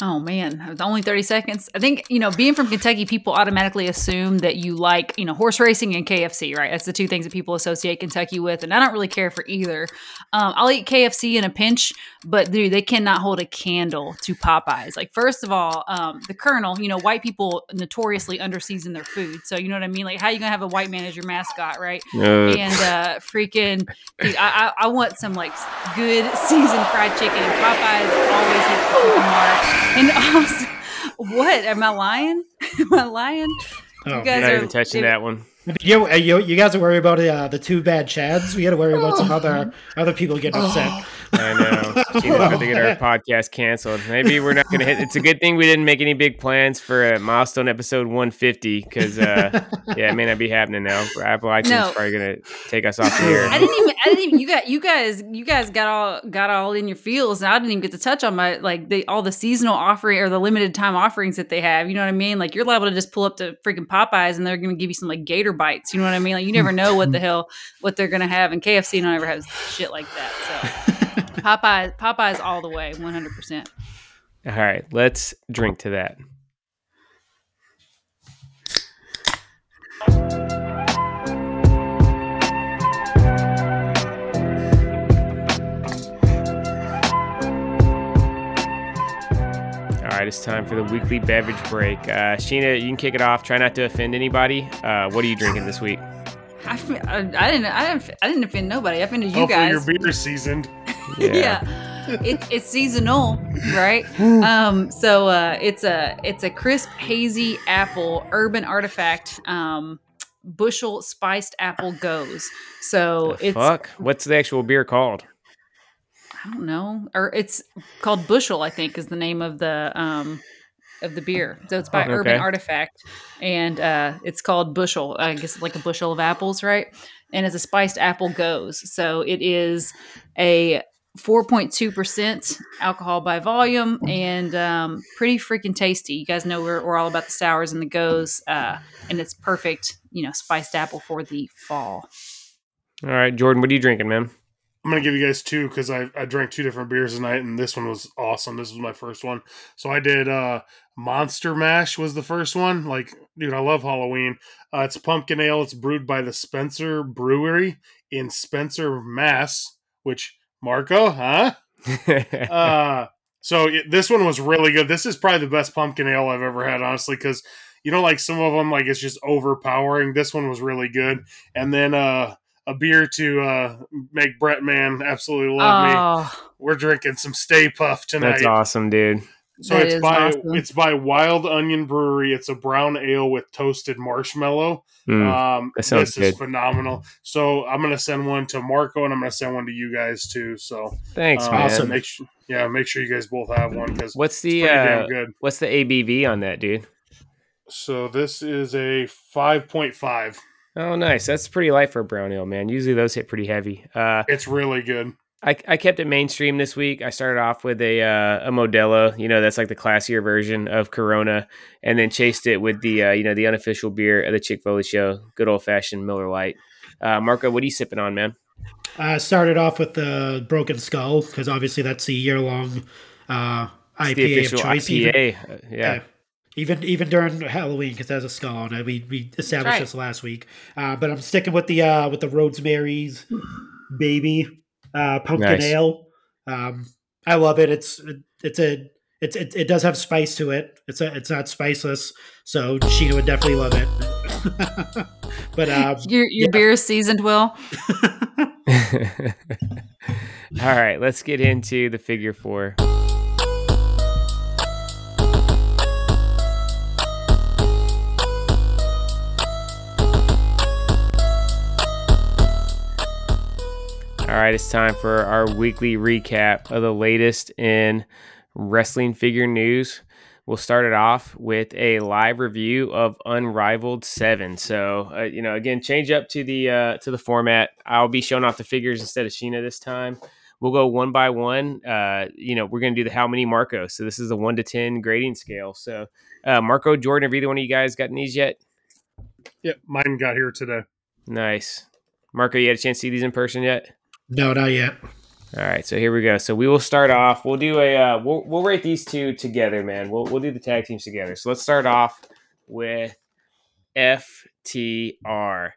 Oh man, it's only 30 seconds. I think, you know, being from Kentucky, people automatically assume that you like, you know, horse racing and KFC, right? That's the two things that people associate Kentucky with. And I don't really care for either. Um, I'll eat KFC in a pinch, but dude, they cannot hold a candle to Popeyes. Like, first of all, um, the Colonel, you know, white people notoriously underseason their food. So, you know what I mean? Like, how you going to have a white man as your mascot, right? Uh, and uh, freaking, dude, I, I, I want some like good seasoned fried chicken. And Popeyes always hits the mark. And also, what am I lying? am I lying? Oh, You guys not are- even touching if- that one. You, you, you guys are worried about uh, the two bad Chads. We got to worry about some other other people getting upset. I know. She's about to get our podcast canceled. Maybe we're not going to hit. It's a good thing we didn't make any big plans for a milestone episode 150 because, uh, yeah, it may not be happening now. Apple iTunes No. is probably going to take us off the air. I didn't even. I didn't even. You got. You guys. You guys got all got all in your feels, and I didn't even get to touch on my like the all the seasonal offering or the limited time offerings that they have. You know what I mean? Like you're liable to just pull up to freaking Popeyes, and they're going to give you some like Gator bites. You know what I mean? Like you never know what the hell what they're going to have, and KFC don't ever have shit like that. So Popeyes, Popeyes all the way, one hundred percent. All right, let's drink to that. All right, it's time for the weekly beverage break. Uh, Sheena, you can kick it off. Try not to offend anybody. Uh, what are you drinking this week? I, f- I, I didn't. I didn't. I didn't offend nobody. I offended you Hopefully guys. your beer's seasoned. yeah, It, it's seasonal, right? um, so uh, it's a it's a crisp hazy apple urban artifact um, bushel spiced apple gose. So The it's fuck. What's the actual beer called? I don't know, or it's called bushel. I think is the name of the um, of the beer. So it's by Oh, Urban. Artifact, and uh, it's called bushel. I guess like a bushel of apples, right? And it's a spiced apple gose. So it is a 4.2% alcohol by volume and um, pretty freaking tasty. You guys know we're, we're all about the sours and the gose, uh, and it's perfect, you know, spiced apple for the fall. All right, Jordan, what are you drinking, man? I'm gonna give you guys two because I, I drank two different beers tonight, and this one was awesome. This was my first one. So I did uh Monster Mash was the first one. Like, dude, I love Halloween. Uh, it's pumpkin ale. It's brewed by the Spencer Brewery in Spencer, Mass. Which Marco, huh? uh, so it, this one was really good. This is probably the best pumpkin ale I've ever had, honestly, because you know, like some of them, like it's just overpowering. This one was really good. And then uh, a beer to uh, make Brett Man absolutely love me. Oh, We're drinking some Stay Puff tonight. That's awesome, dude. So That it's by awesome. it's by Wild Onion Brewery. It's a brown ale with toasted marshmallow. Mm, Um, that sounds this is phenomenal. So I'm gonna send one to Marco and I'm gonna send one to you guys too. So Thanks, uh, man. awesome. Make sure, yeah, make sure you guys both have one because What's the pretty uh, damn good. what's the ABV on that, dude? So this is a five point five. Oh, nice. That's pretty light for a brown ale, man. Usually those hit pretty heavy. Uh, It's really good. I, I kept it mainstream this week. I started off with a uh, a Modelo, you know, that's like the classier version of Corona, and then chased it with the uh, you know the unofficial beer of the Chick Foley show, good old fashioned Miller Lite. Uh, Marco, what are you sipping on, man? I started off with the Broken Skull because obviously that's the year long uh, IPA the of official choice. Even, IPA. Uh, yeah. yeah. even even during Halloween because there's a skull on it. We we established right. this last week, uh, but I'm sticking with the uh, with the Rosemary's Baby uh, pumpkin Nice. ale. Um, I love it. It's it's a it's it, it does have spice to it. It's a, it's not spiceless, so Sheena would definitely love it. but uh, your your beer is seasoned well. All right, let's get into the figure four. All right, it's time for our weekly recap of the latest in wrestling figure news. We'll start it off with a live review of Unrivaled Seven. So, uh, you know, again, change up to the uh, to the format. I'll be showing off the figures instead of Sheena this time. We'll go one by one. Uh, you know, we're going to do the how many Marco. So this is the one to ten grading scale. So, uh, Marco, Jordan, have either one of you guys gotten these yet? Yep, mine got here today. Nice, Marco. You had a chance to see these in person yet? No, not yet. All right, so here we go. So we will start off. We'll do a uh, we'll we'll rate these two together, man. We'll we'll do the tag teams together. So let's start off with FTR.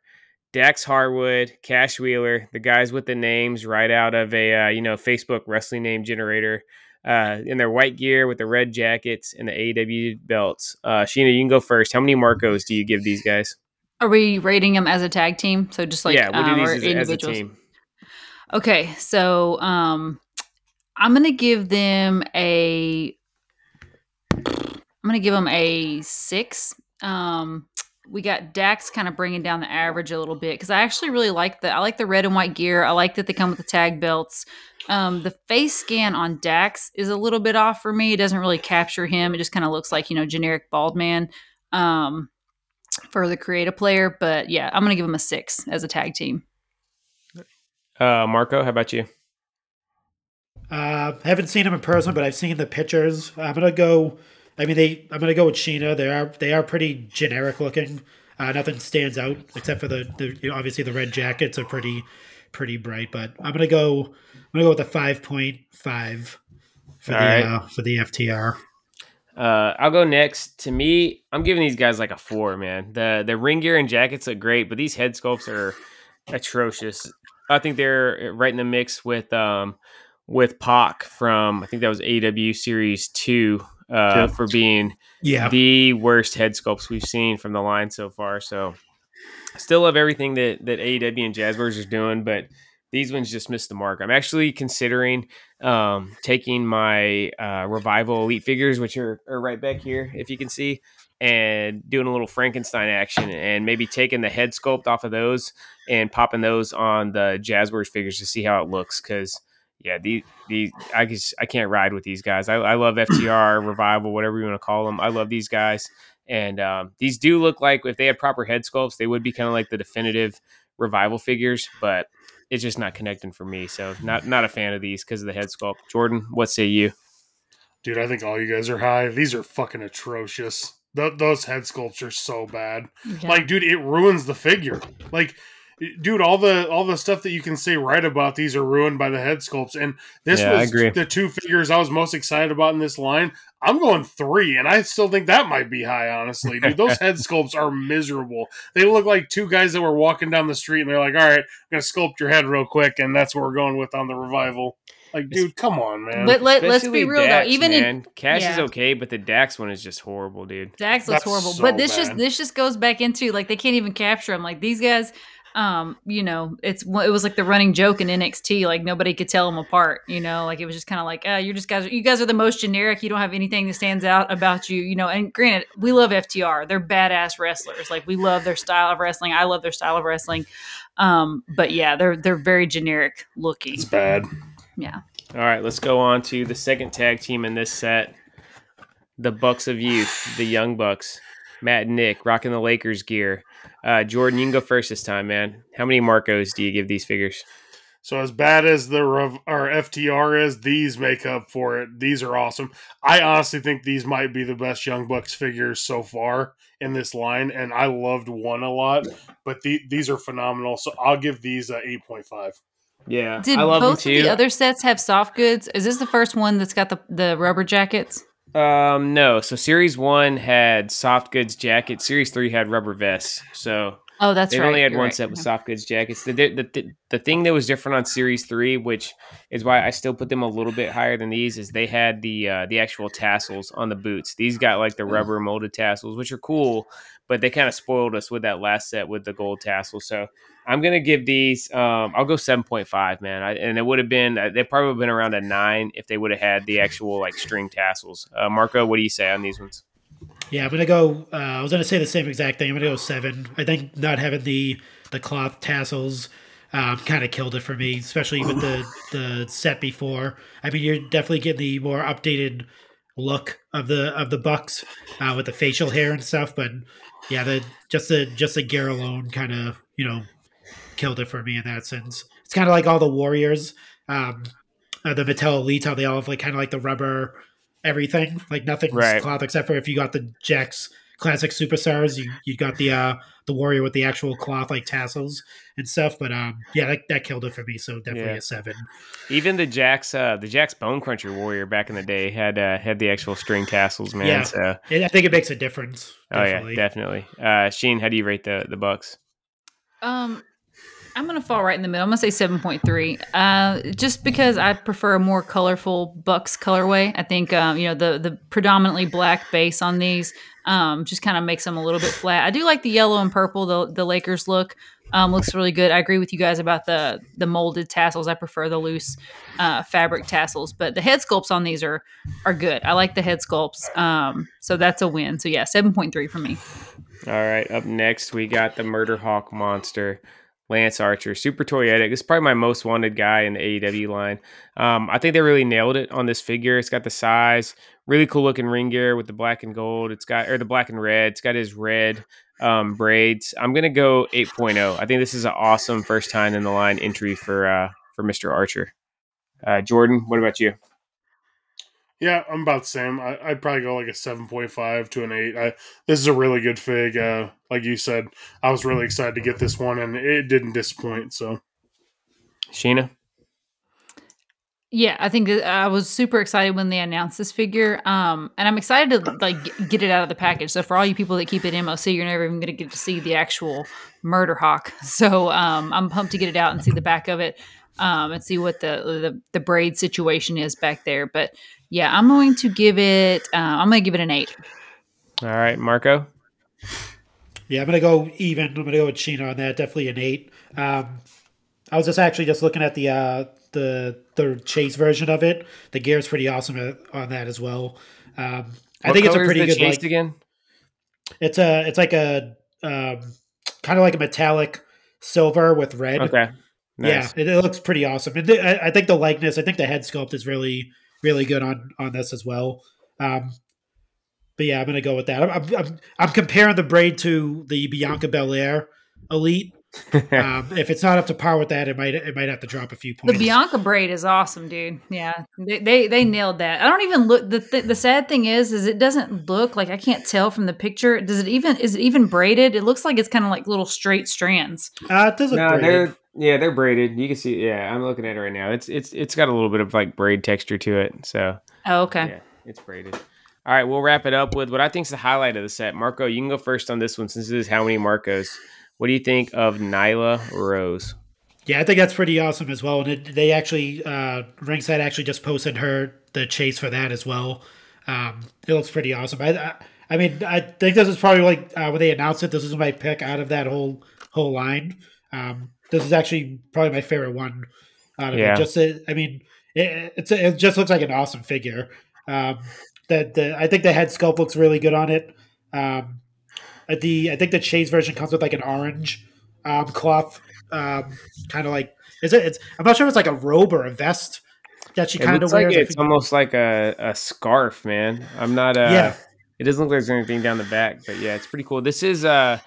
Dax Harwood, Cash Wheeler, the guys with the names right out of a uh, you know Facebook wrestling name generator, uh, in their white gear with the red jackets and the AEW belts. Uh, Sheena, you can go first. How many Marcos do you give these guys? Are we rating them as a tag team? So just like yeah, we'll um, do or these as, as a team. Okay, so um, I'm gonna give them a. I'm gonna give them a six. Um, we got Dax kind of bringing down the average a little bit because I actually really like the I like the red and white gear. I like that they come with the tag belts. Um, the face scan on Dax is a little bit off for me. It doesn't really capture him. It just kind of looks like you know generic bald man um, for the creative player. But yeah, I'm gonna give him a six as a tag team. Uh, Marco, how about you? Uh, haven't seen him in person, but I've seen the pictures. I'm gonna go. I mean, they. I'm gonna go with Sheena. They are they are pretty generic looking. Uh, nothing stands out except for the, the you know, obviously the red jackets are pretty pretty bright. But I'm gonna go. I'm gonna go with the five point five for All the right. uh, for the FTR. Uh, I'll go next. To me, I'm giving these guys like a four, man. The the ring gear and jackets look great, but these head sculpts are atrocious. I think they're right in the mix with um with Pac from I think that was AW Series Two uh, for being Yeah, the worst head sculpts we've seen from the line so far. So still love everything that that AEW and Jazzwares is doing, but these ones just missed the mark. I'm actually considering um, taking my uh, revival elite figures, which are, are right back here, if you can see, and doing a little Frankenstein action, and maybe taking the head sculpt off of those and popping those on the Jazzwares figures to see how it looks. Because yeah, the the I just I can't ride with these guys. I, I love FTR revival, whatever you want to call them. I love these guys, and um, these do look like if they had proper head sculpts, they would be kind of like the definitive revival figures, but it's just not connecting for me. So not not a fan of these because of the head sculpt. Jordan, what say you? Dude, I think all you guys are high. These are fucking atrocious. Th- those head sculpts are so bad. Like, dude, it ruins the figure. Like, dude, all the all the stuff that you can say right about these are ruined by the head sculpts. And this Yeah, I was agree. the two figures I was most excited about in this line. I'm going three, and I still think that might be high, honestly. Dude, those head sculpts are miserable. They look like two guys that were walking down the street and they're like, all right, I'm gonna sculpt your head real quick, and that's what we're going with on the revival. Like, dude, come on, man. But let, let's be real Dax, though. Even in man. Cash is okay, but the Dax one is just horrible, dude. Dax looks That's horrible, so but this just this just goes back into like they can't even capture them. Like these guys, um, you know, it's it was like the running joke in NXT. Like nobody could tell them apart. You know, like it was just kind of like, uh, you're just guys. You guys are the most generic. You don't have anything that stands out about you. You know, and granted, we love FTR. They're badass wrestlers. Like we love their style of wrestling. I love their style of wrestling. Um, but yeah, they're they're very generic looking. it's bad. Yeah. All right, let's go on to the second tag team in this set. The Bucks of Youth, the Young Bucks. Matt and Nick rocking the Lakers gear. Uh, Jordan, you can go first this time, man. How many Marcos do you give these figures? So as bad as the Rev- or FTR is, these make up for it. These are awesome. I honestly think these might be the best Young Bucks figures so far in this line, and I loved one a lot. But the- these are phenomenal. So I'll give these a eight point five. Yeah, Did I love them both of too. the other sets have soft goods? Is this the first one that's got the the rubber jackets? Um, no. So series one had soft goods jackets. Series three had rubber vests. So Oh, that's They've right. only had you're one right. set with soft goods jackets. The, the, the, the thing that was different on Series 3, which is why I still put them a little bit higher than these, is they had the uh, the actual tassels on the boots. These got like the rubber molded tassels, which are cool, but they kind of spoiled us with that last set with the gold tassels. So I'm to give these, um, I'll go 7.5, man. I, and it would have been, uh, they probably would have been around a 9 if they would have had the actual like string tassels. Uh, Marco, what do you say on these ones? Yeah, I'm gonna go. Uh, I was gonna say the same exact thing. I'm gonna go seven. I think not having the the cloth tassels um, kind of killed it for me, especially with the the set before. I mean, you're definitely getting the more updated look of the of the bucks uh, with the facial hair and stuff. But yeah, the just the just the gear alone kind of you know killed it for me in that sense. It's kind of like all the warriors, um, uh, the Mattel Elite, how they all have like kind of like the rubber everything, like nothing's Right. cloth except for if you got the Jakks classic superstars, you you got the uh the warrior with the actual cloth like tassels and stuff. But um, yeah, that, that killed it for me. So definitely Yeah. a seven. Even the Jakks uh, the Jakks Bone Cruncher Warrior back in the day had uh, had the actual string tassels, man. Yeah. So And I think it makes a difference. oh yeah, definitely. Uh, Sheen, how do you rate the the Bucks? Um, I'm gonna fall right in the middle. I'm gonna say seven point three. Uh, just because I prefer a more colorful Bucks colorway. I think um, you know the the predominantly black base on these um just kind of makes them a little bit flat. I do like the yellow and purple. The the Lakers look um looks really good. I agree with you guys about the the molded tassels. I prefer the loose uh, fabric tassels, but the head sculpts on these are are good. I like the head sculpts. Um, so that's a win. So yeah, seven point three for me. All right, up next we got the Murder Hawk monster, Lance Archer, super toyetic. This is probably my most wanted guy in the AEW line. Um, I think they really nailed it on this figure. It's got the size, really cool looking ring gear with the black and gold. It's got or the black and red. It's got his red um, braids. I'm gonna go 8.0. I think this is an awesome first time in the line entry for uh, for Mr. Archer. Uh, Jordan, what about you? Yeah, I'm about the same. I, I'd probably go like a seven point five to an eight. I, this is a really good fig. Uh, like you said, I was really excited to get this one, and it didn't disappoint. So, Sheena, Yeah, I think I was super excited when they announced this figure, um, and I'm excited to like get it out of the package. So for all you people that keep it MOC, you're never even going to get to see the actual Murder Hawk. So um, I'm pumped to get it out and see the back of it, um, and see what the, the the braid situation is back there. But yeah, I'm going to give it. Uh, I'm going to give it an eight. all right, Marco. Yeah, I'm gonna go even. I'm gonna go with Sheena on that. Definitely an eight. Um, I was just actually just looking at the uh, the the chase version of it. The gear is pretty awesome on that as well. Um, I think it's a pretty good. chase Like, again. it's a it's like a um, kind of like a metallic silver with red. Okay, nice. Yeah, it, it looks pretty awesome. And the, I, I think the likeness, I think the head sculpt is really, really good on on this as well. Um, but yeah, I'm gonna go with that. I'm, I'm, I'm, I'm comparing the braid to the Bianca Belair Elite. Um, if it's not up to par with that, it might it might have to drop a few points. The. Bianca braid is awesome, dude. Yeah, they they, they nailed that. I don't even look. The th- the sad thing is, is it doesn't look like I can't tell from the picture. Does it even is it even braided? It looks like it's kind of like little straight strands. Uh, it does look no, braided. they're yeah, they're braided. You can see. Yeah, I'm looking at it right now. It's it's it's got a little bit of like braid texture to it. So Oh, okay. yeah, it's braided. All right, we'll wrap it up with what I think is the highlight of the set. Marco, you can go first on this one since this is how many Marcos. What do you think of Nyla Rose? Yeah, I think that's pretty awesome as well. And it, they actually, uh, Ringside actually just posted her the chase for that as well. Um, it looks pretty awesome. I, I, I mean, I think this is probably like uh, when they announced it. This is my pick out of that whole whole line. Um, this is actually probably my favorite one. Out of Yeah. it. Just, uh, I mean, it, it's it just looks like an awesome figure. Um, the, the I think the head sculpt looks really good on it. Um, uh, the I think the chase version comes with like an orange um, cloth, um, kind of like is it? It's I'm not sure if it's like a robe or a vest that she kind of wears. like it's almost like a, a scarf, man. I'm not. Uh, Yeah. It doesn't look like there's anything down the back, but yeah, it's pretty cool. This is. Uh,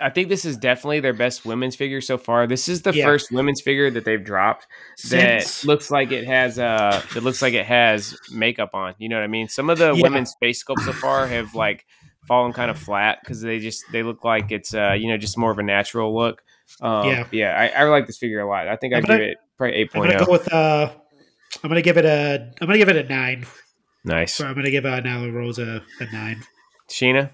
I think this is definitely their best women's figure so far. This is the Yeah. first women's figure that they've dropped that Since- looks like it has uh that looks like it has makeup on. You know what I mean? Some of the Yeah. women's face sculpts so far have like fallen kind of flat because they just they look like it's uh you know just more of a natural look. Um, Yeah. yeah, I, I like this figure a lot. I think I give it probably eight I'm gonna go oh. with uh, I'm gonna give it a I'm gonna give it a nine. Nice, So I'm gonna give uh, Nyla Rose a, a nine. Sheena.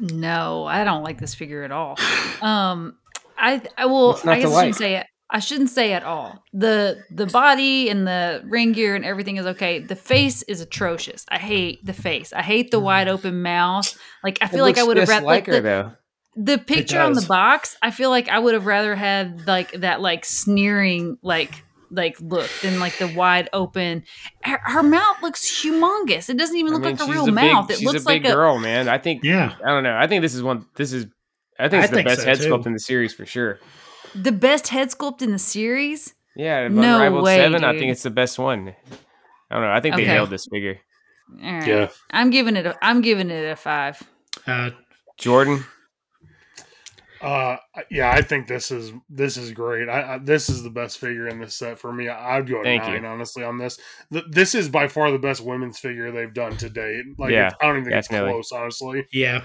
No, I don't like this figure at all. Um, I I will. I guess I shouldn't say it. I shouldn't say at all. the The body and the ring gear and everything is okay. The face is atrocious. I hate the face. I hate the wide open mouth. Like I feel like I would have like like her the, though. the picture on the box. I feel like I would have rather had like that like sneering like like look and like the wide open. Her, her mouth looks humongous. It doesn't even I look mean, like a real big- mouth. it she's looks a big like a girl, man. I think. Yeah, I don't know. I think this is one. This is. I think I it's the think best so, head too. sculpt in the series for sure. the best head sculpt in the series. Yeah, No Unrivaled way, Seven. I think it's the best one. I don't know. I think they Okay. nailed this figure. All right. Yeah. I'm giving it a I'm giving it a 5. uh, Jordan. Uh, yeah, I think this is this is great. I, I this is the best figure in this set for me. I, I'd go a Thank nine you. honestly on this. Th- this is by far the best women's figure they've done to date. Like, Yeah, it's- I don't even think definitely. it's close, honestly. yeah,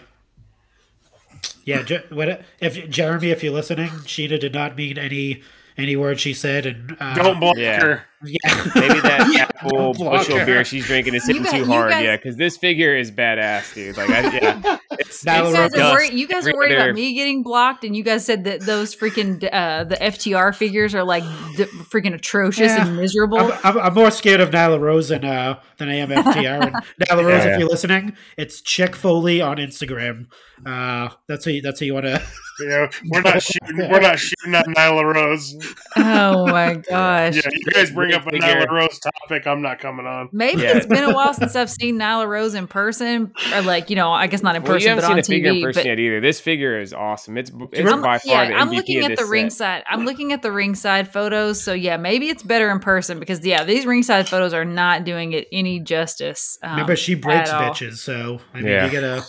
yeah. Je- what if Jeremy? If you're listening, Sheena did not mean any any word she said, and uh, Don't block yeah. her. Yeah, Maybe that apple Block bushel beer she's drinking is hitting guys- too hard. guys- yeah, because this figure is badass, dude. Like, I, yeah, it's, Nyla You guys, Rose are worried, you guys Every are worried about me getting blocked, and you guys said that those freaking uh, the FTR figures are like d- freaking atrocious Yeah. and miserable. I'm, I'm, I'm more scared of Nyla Rose than uh, than I am FTR. And Nyla Rose, Yeah. if you're listening, it's Chick Foley on Instagram. Uh, that's how you, that's how you want to. You know, we're not shooting. We're not shooting at Nyla Rose. oh my gosh! Yeah, you guys bring stick up a figure. Nyla Rose topic, I'm not coming on. Maybe Yeah. it's been a while since I've seen Nyla Rose in person, or like you know, I guess not in Well, you person, haven't but seen on a figure in TV. person but yet either. This figure is awesome. It's it's I'm, by far yeah, the I'm looking of at this the set. ringside. I'm looking at the ringside photos. So yeah, maybe it's better in person because yeah, these ringside photos are not doing it any justice. Um, Remember, she breaks bitches, so I mean, Yeah. you gotta.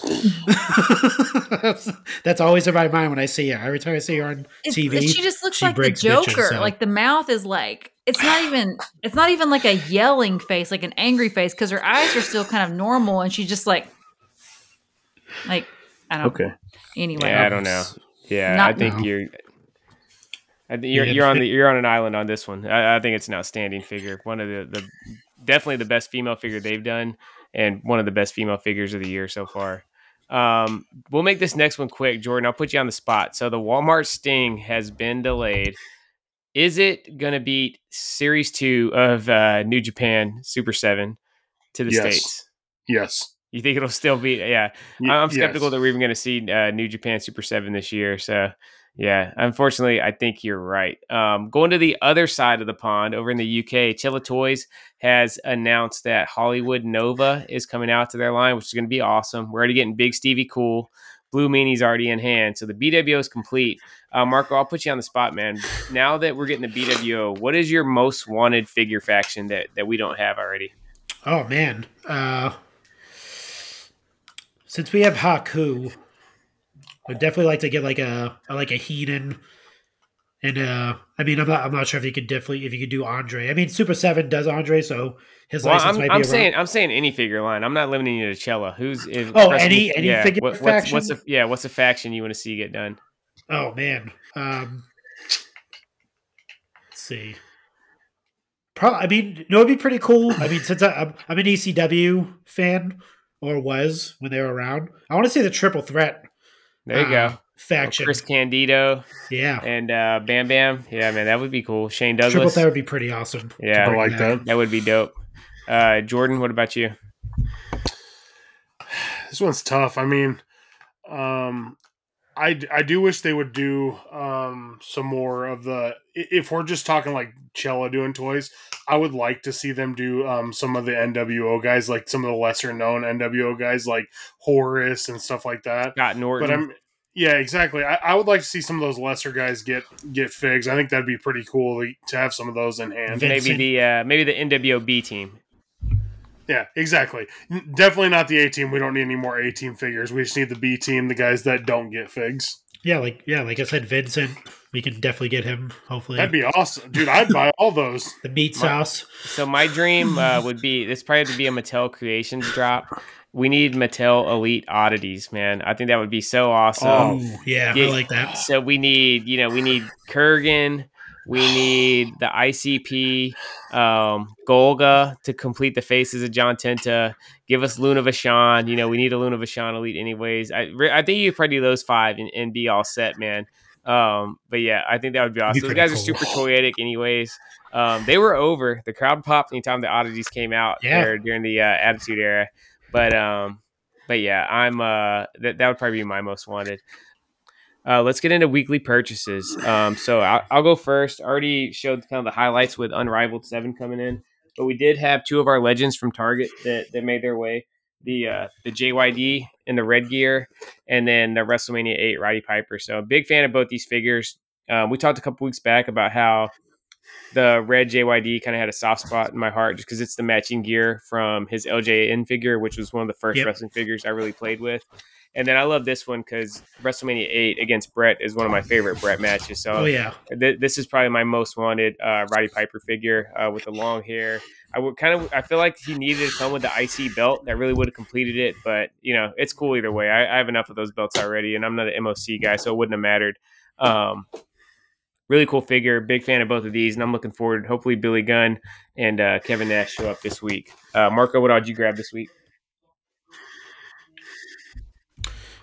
That's always in my mind when I see her. Every time I see her on It's- TV, she just looks she like the Joker. bitches, so- Like the mouth is like it's not even it's not even like a yelling face, like an angry face, because her eyes are still kind of normal, and she's just like like I don't. Okay. Anyway, Yeah, I don't know. Yeah, I think No. you're. I think you're Yeah, you're on the you're on an island on this one. I, I think it's an outstanding figure. One of the, the definitely the best female figure they've done, and one of the best female figures of the year so far. Um, we'll make this next one quick, Jordan. I'll put you on the spot. So the Walmart Sting has been delayed. Is it going to beat Series Two of uh, New Japan Super Seven to the Yes. states? Yes. You think it'll still be? Yeah, Y- I'm skeptical yes. that we're even going to see uh, New Japan Super Seven this year. So, yeah, unfortunately, I think you're right. Um, going to the other side of the pond, over in the UK, Chilla Toys has announced that Hollywood Nova is coming out to their line, which is going to be awesome. We're already getting Big Stevie Cool. Blue Meanie's already in hand, so the BWO is complete. Uh, Marco, I'll put you on the spot, man. Now that we're getting the BWO, what is your most wanted figure faction that that we don't have already? Oh man. Uh since we have Haku, I'd definitely like to get like a like a Heenan. And uh I mean I'm not I'm not sure if you could definitely if you could do Andre. I mean Super Seven does Andre, so his Well, license I'm, might I'm be around. saying I'm saying any figure line. I'm not limiting you to Cella. Who's if, Oh, any- any figure what- what's, what's faction? a, yeah? What's a faction you want to see get done? Oh man. Um let's see. Probably I mean, no, it'd be pretty cool. I mean, since I, I'm, I'm an ECW fan, or was when they were around, I want to say the triple threat There you uh, go. faction. Chris Candido yeah, and uh, Bam Bam. Yeah, man, that would be cool. Shane Douglas. triple Douglas. threat would be pretty awesome. Yeah. I bring like back. that. That would be dope. Uh, Jordan, what about you? This one's tough. I mean, um, I, I do wish they would do um, some more of the. If we're just talking like Cella doing toys, I would like to see them do um, some of the NWO guys, like some of the lesser known NWO guys, like Horace and stuff like that. Scott Norton. But I'm yeah, exactly. I, I would like to see some of those lesser guys get get figs. I think that'd be pretty cool to, to have some of those in hand. Maybe the uh, maybe the NWOB team. Yeah, exactly. Definitely not the A team. We don't need any more A team figures. We just need the B team, the guys that don't get figs. Yeah, like yeah, like I said, Vincent. We can definitely get him. Hopefully, That'd be awesome, dude. I'd buy all those. the meat sauce. So my dream uh, would be this probably have to be a Mattel Creations drop. We need Mattel Elite oddities, man. I think that would be so awesome. Oh, yeah, yeah. I like that. So we need, you know, we need Kurgan, we need the ICP, um, Golga to complete the faces of John Tenta. Give us Luna Vachon. You know, we need a Luna Vachon elite anyways. I, I think you could probably do those five and, and be all set, man. Um, but yeah, I think that would be awesome. Those guys are super toyetic, anyways. Um, they were over. The crowd popped anytime the oddities came out Yeah. there during the uh, Attitude Era. But um, but yeah, I'm uh, that that would probably be my most wanted. Uh, let's get into weekly purchases. Um, so I'll, I'll go first. Already showed kind of the highlights with Unrivaled Seven coming in, but we did have two of our legends from Target that, that made their way. The uh, the JYD in the red gear, and then the WrestleMania Eight Roddy Piper. So big fan of both these figures. Um, we talked a couple weeks back about how the red JYD kind of had a soft spot in my heart just because it's the matching gear from his LJN figure, which was one of the first Yep. wrestling figures I really played with. And then I love this one because WrestleMania 8 against Brett is one of my favorite Brett matches. So Oh yeah, th- this is probably my most wanted uh, Roddy Piper figure uh, with the long hair. I would kind of I feel like he needed to come with the IC belt that really would have completed it, but you know it's cool either way. I, I have enough of those belts already, and I'm not an MOC guy, so it wouldn't have mattered. Um, really cool figure, big fan of both of these, and I'm looking forward. Hopefully, Billy Gunn and uh, Kevin Nash show up this week. Uh, Marco, what did you grab this week?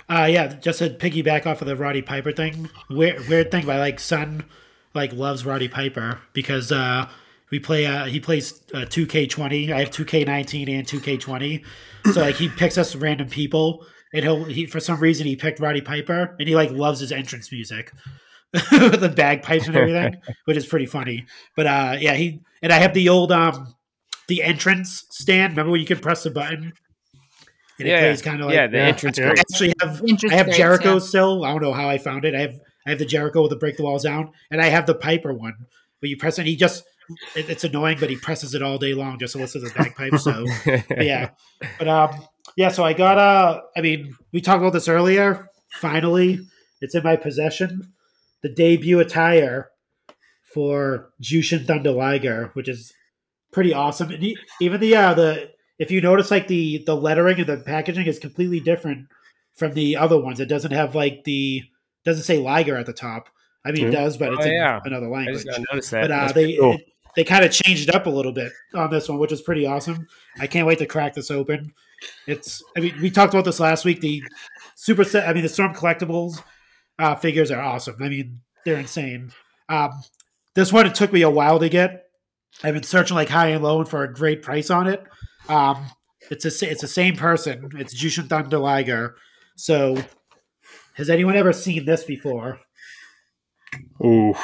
uh, yeah. Just to piggyback off of the Roddy Piper thing. Weird, weird thing. My like son like loves Roddy Piper because uh, we play. Uh, he plays uh, 2K20. I have 2K19 and 2K20. So like he picks us random people, and he'll he for some reason he picked Roddy Piper, and he like loves his entrance music. With the bagpipes and everything, which is pretty funny. But uh, yeah, he and I have the old um the entrance stand. Remember when you could press the button and Yeah, it plays kind of like yeah, the yeah, entrance. I actually have I have Jericho yeah. still. I don't know how I found it. I have I have the Jericho with the break the walls down, and I have the Piper one. But you press it, he just it, it's annoying, but he presses it all day long just to listen to the bagpipe. So but yeah, but um, yeah. So I got uh, I mean, we talked about this earlier. Finally, it's in my possession. The debut attire for Jushin Thunder Liger, which is pretty awesome. And even the uh, the if you notice, like the the lettering and the packaging is completely different from the other ones. It doesn't have like the doesn't say Liger at the top. I mean, it does, but it's Oh, in yeah. another I language just noticed that. but uh, they cool. it- they kind of changed it up a little bit on this one, which is pretty awesome. I can't wait to crack this open. It's I mean we talked about this last week. The super set, I mean the Storm collectibles uh, figures are awesome. I mean they're insane. Um, this one it took me a while to get. I've been searching like high and low and for a great price on it. Um, it's a it's the same person. It's Jushin Thunder Liger. So has anyone ever seen this before? Ooh,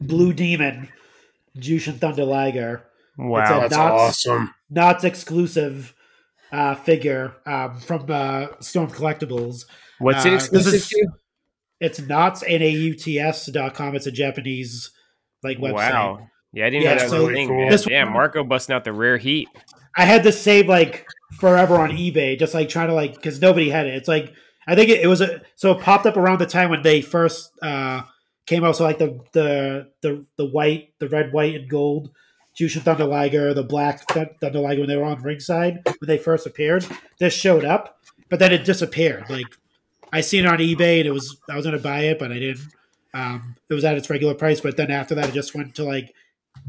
Blue Demon, Jushin Thunder Liger. wow. that's Knots. awesome. Knott's exclusive uh, figure um, from uh, Storm Collectibles. What's uh, it exclusive is- to? It's Knott's N-A-U-T-S.com. It's a Japanese like website. Wow. Yeah, I didn't Yeah, know that was a thing. cool. man. one- Marco busting out the rare heat. I had this saved like forever on eBay, just like trying to like because nobody had it. It's like I think it, it was a so it popped up around the time when they first uh, came out. So like the the the the white, the red, white, and gold Jushin Thunder Liger, the black Thun- Thunder Liger when they were on ringside when they first appeared. This showed up, but then it disappeared. Like I seen it on eBay and it was I was gonna buy it, but I didn't. Um, it was at its regular price, but then after that, it just went to like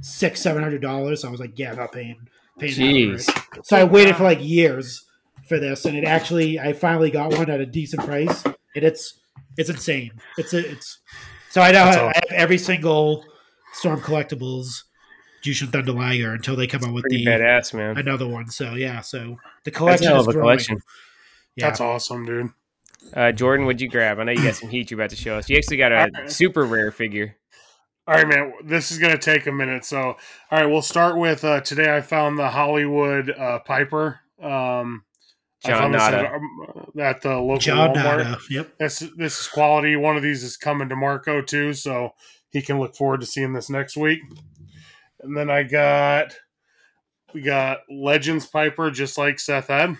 six, seven hundred dollars. So I was like, yeah, I'm not paying. paying Jeez. it. So I waited for like years for this, and it actually I finally got one at a decent price, and it's it's insane. It's a, it's so I now That's have, I have every single Storm Collectibles Jushin Thunder Liger until they come out with the badass, man. another one. So yeah, so the That's a collection hell is a growing. collection. Yeah. That's awesome, dude. Uh, Jordan, what'd you grab? I know you got some heat you're about to show us. You actually got a Alright. super rare figure. All right, man. This is gonna take a minute. So, all right, we'll start with uh, today. I found the Hollywood uh, Piper. Um, John found at, Nada. um, at the local John Walmart. Nada. Yep. This this is quality. One of these is coming to Marco too, so he can look forward to seeing this next week. And then I got we got Legends Piper, just like Seth had. And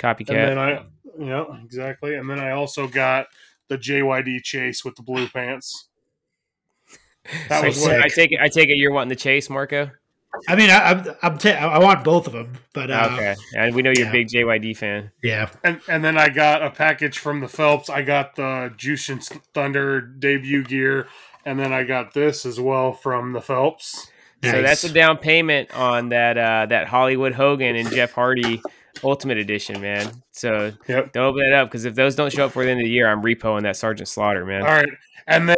Copycat. then I yeah, exactly. And then I also got the JYD Chase with the blue pants. That So was I sick. take it. I take it you're wanting the chase, Marco. I mean, I, I'm I'm ta- I want both of them, but uh, okay, and we know you're yeah. a big JYD fan. yeah, And and then I got a package from the Phelps. I got the Jushin Thunder debut gear, and then I got this as well from the Phelps. So that's a down payment on that uh, that Hollywood Hogan and Jeff Hardy Ultimate Edition, man. So Yep. don't open it up because if those don't show up for the end of the year, I'm repoing that Sergeant Slaughter, man. All right, and then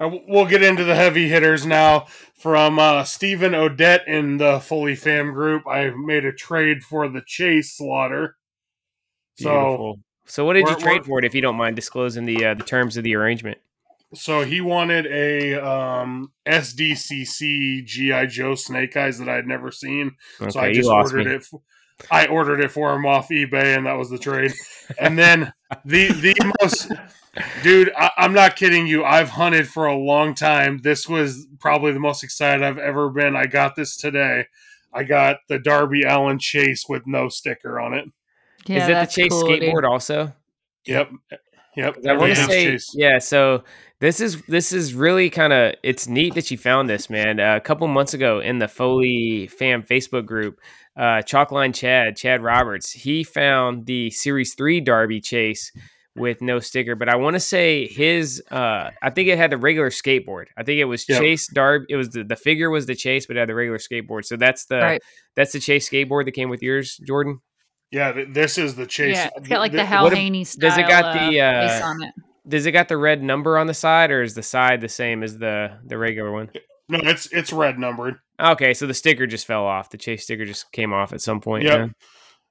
uh, we'll get into the heavy hitters now. From uh, Stephen Odette in the Foley Fam group, I made a trade for the Chase Slaughter. So Beautiful. So what did you trade for it? If you don't mind disclosing the uh, the terms of the arrangement. So he wanted a um, SDCC GI Joe Snake Eyes that I had never seen. Okay, so I just ordered me. it. f- I ordered it for him off eBay, and that was the trade. And then the the most, dude, I, I'm not kidding you. I've hunted for a long time. This was probably the most excited I've ever been. I got this today. I got the Darby Allin Chase with no sticker on it. Yeah, Is it the Chase cool, dude. skateboard also? Yep, yep. I want to say, Chase. yeah. So this is this is really kind of it's neat that you found this, man. Uh, a couple months ago in the Foley Fam Facebook group, uh, Chalkline Chad, Chad Roberts, he found the Series Three Darby Chase with no sticker. But I want to say his, uh, I think it had the regular skateboard. I think it was Yep. Chase Darby. It was the, the figure was the Chase, but it had the regular skateboard. So that's the Right. that's the Chase skateboard that came with yours, Jordan. Yeah, th- this is the Chase. Yeah, it's got like the Th- Hal Haney style. does it got the, uh, uh, on it? Does it got the red number on the side, or is the side the same as the the regular one? No, it's it's red numbered. Okay, so the sticker just fell off. The chase sticker just came off at some point. Yep. yeah.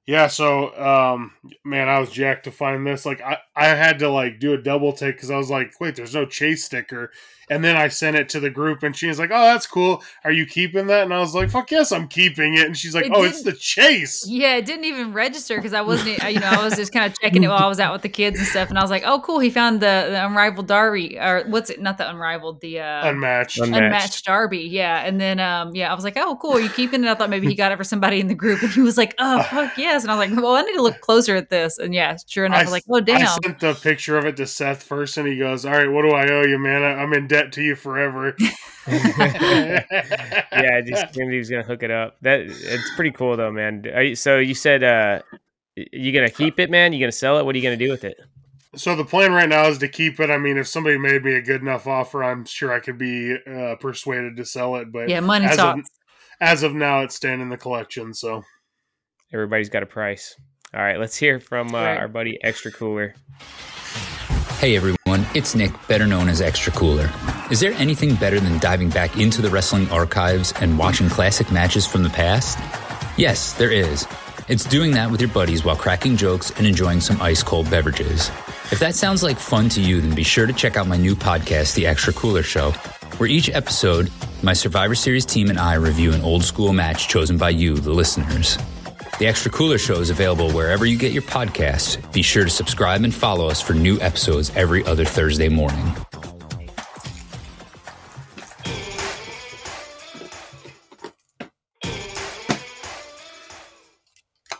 Yeah, so um man, I was jacked to find this. Like I, I had to like do a double take because I was like, wait, there's no chase sticker. And then I sent it to the group and she was like, Oh, that's cool. Are you keeping that? And I was like, Fuck yes, I'm keeping it. And she's like, It Oh, it's the chase. Yeah, it didn't even register because I wasn't, you know, I was just kind of checking it while I was out with the kids and stuff. And I was like, oh, cool. He found the, the unrivaled Darby, or what's it? Not the unrivaled, the uh, Unmatched. Unmatched. unmatched Darby. Yeah. And then, um, yeah, I was like, oh, cool. Are you keeping it? I thought maybe he got it for somebody in the group. And he was like, oh, fuck yes. And I was like, well, I need to look closer at this. And yeah, sure enough, I, was like, oh, damn." I sent the picture of it to Seth first, and he goes, "All right, what do I owe you, man? I- I'm in debt to you forever." yeah, just assumed he was gonna hook it up. That it's pretty cool though, man. Are you, so you said uh, y- you gonna keep it, man? You gonna sell it? What are you gonna do with it? So the plan right now is to keep it. I mean, if somebody made me a good enough offer, I'm sure I could be uh, persuaded to sell it. But yeah, money as talks. of, as of now, it's staying in the collection. So Everybody's got a price. All right, let's hear from uh, Right. our buddy Extra Cooler. Hey everyone, it's Nick, better known as Extra Cooler. Is there anything better than diving back into the wrestling archives and watching classic matches from the past? Yes, there is. It's doing that with your buddies while cracking jokes and enjoying some ice cold beverages. If that sounds like fun to you, then be sure to check out my new podcast, The Extra Cooler Show, where each episode, my Survivor Series team and I review an old school match chosen by you, the listeners. The Extra Cooler Show is available wherever you get your podcasts. Be sure to subscribe and follow us for new episodes every other Thursday morning.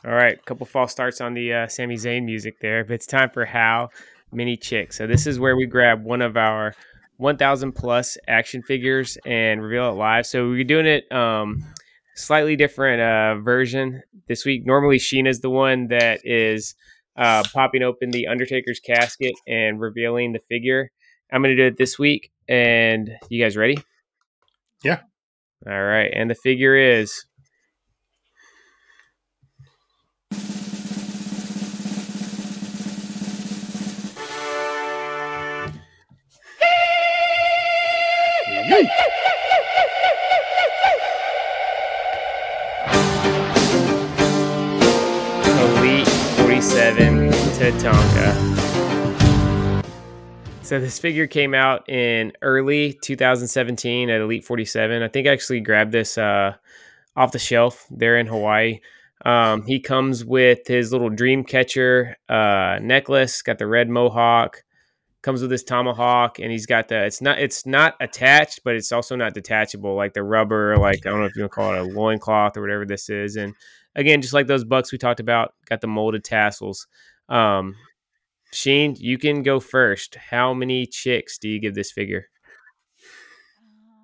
All right, a couple false starts on the uh, Sami Zayn music there, but it's time for How Many Chicks. So this is where we grab one of our 1,000 plus action figures and reveal it live. So we're doing it um, slightly different uh, version this week. Normally, Sheena's the one that is uh, popping open the Undertaker's casket and revealing the figure. I'm going to do it this week, and you guys ready? Yeah. All right, and the figure is 47 Tatanka. So this figure came out in early 2017 at Elite 47. I think I actually grabbed this uh, off the shelf there in Hawaii. Um, he comes with his little dream catcher uh, necklace, got the red mohawk, comes with his tomahawk, and he's got the it's not it's not attached, but it's also not detachable, like the rubber, like I don't know if you want to call it a loincloth or whatever this is. And again, just like those bucks we talked about, got the molded tassels. Um, Sheen, you can go first. How many chicks do you give this figure?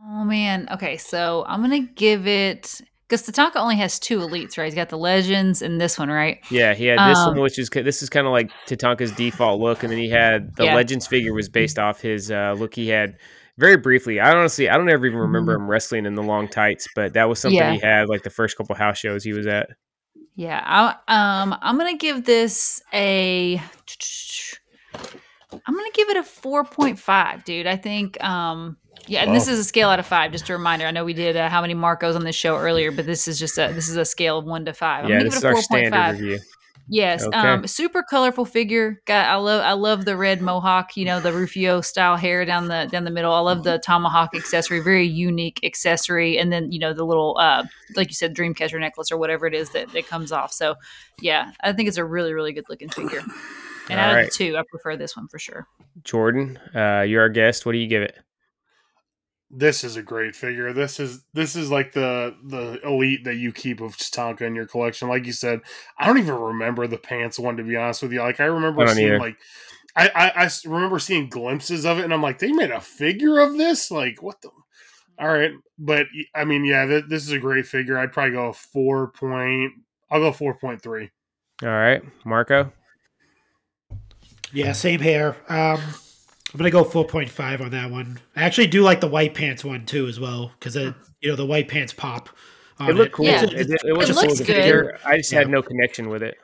Oh man. Okay, so I'm gonna give it because Tatanka only has two elites, right? He's got the legends and this one, right? Yeah, he had this Um, one, which is this is kind of like Tatanka's default look, and then he had the Yeah. Legends figure was based off his uh, look he had very briefly. I honestly, I don't ever even remember him wrestling in the long tights, but that was something Mm-hmm. Yeah. he had like the first couple house shows he was at. Yeah. I, um, I'm gonna give this a. I'm gonna give it a 4.5, dude. I think. Um, yeah, and this is a scale out of five. Just a reminder. I know we did uh, how many Marcos on this show earlier, but this is just a this is a scale of one to 5 I'm yeah, gonna give it a our standard 4.5. Yes, Okay. um, super colorful figure. Got I love I love the red mohawk. You know the Rufio style hair down the down the middle. I love the tomahawk accessory. Very unique accessory. And then you know the little uh, like you said, Dreamcatcher necklace or whatever it is that that comes off. So yeah, I think it's a really really good looking figure. And All out of the two, I prefer this one for sure. Jordan, uh, you're our guest. What do you give it? This is a great figure. This is this is like the the elite that you keep of Tatanka in your collection. Like you said, I don't even remember the pants one to be honest with you. Like I remember I don't seeing either. like I, I I s- remember seeing glimpses of it, and I'm like, they made a figure of this. Like what the. All right, but I mean, yeah, th- this is a great figure. I'd probably go four point. I'll go four point three. All right, Marco. Yeah, same here. Um, I'm gonna go 4.5 on that one. I actually do like the white pants one too, as well, because you know the white pants pop. It looked cool. Yeah. It, it, it was It a cool looks good. I just had no connection with it.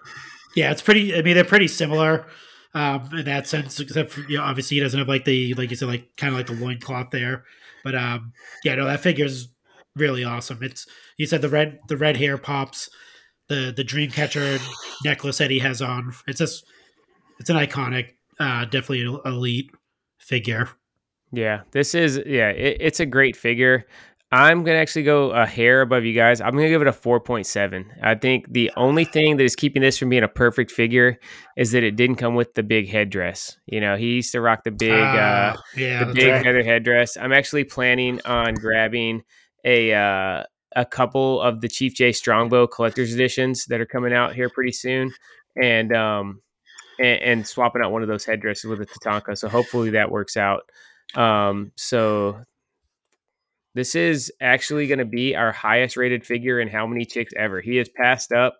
Yeah, it's pretty. I mean, they're pretty similar um, in that sense, except for, you know, obviously he doesn't have like the like you said, like kind of like the loincloth there. But um, yeah, no, that figure's really awesome. It's you said the red the red hair pops. the the dream catcher necklace that he has on. It's just it's an iconic, uh, definitely elite figure. Yeah, this is yeah, it, it's a great figure. I'm gonna actually go a hair above you guys. I'm gonna give it a 4.7. I think the only thing that is keeping this from being a perfect figure is that it didn't come with the big headdress. You know, he used to rock the big, uh, Ah, yeah, the big right. feather headdress. I'm actually planning on grabbing a uh, a couple of the Chief Jay Strongbow collector's editions that are coming out here pretty soon, and um and, and swapping out one of those headdresses with a Tatanka. So hopefully that works out. Um, so this is actually going to be our highest rated figure in how many chicks ever. He has passed up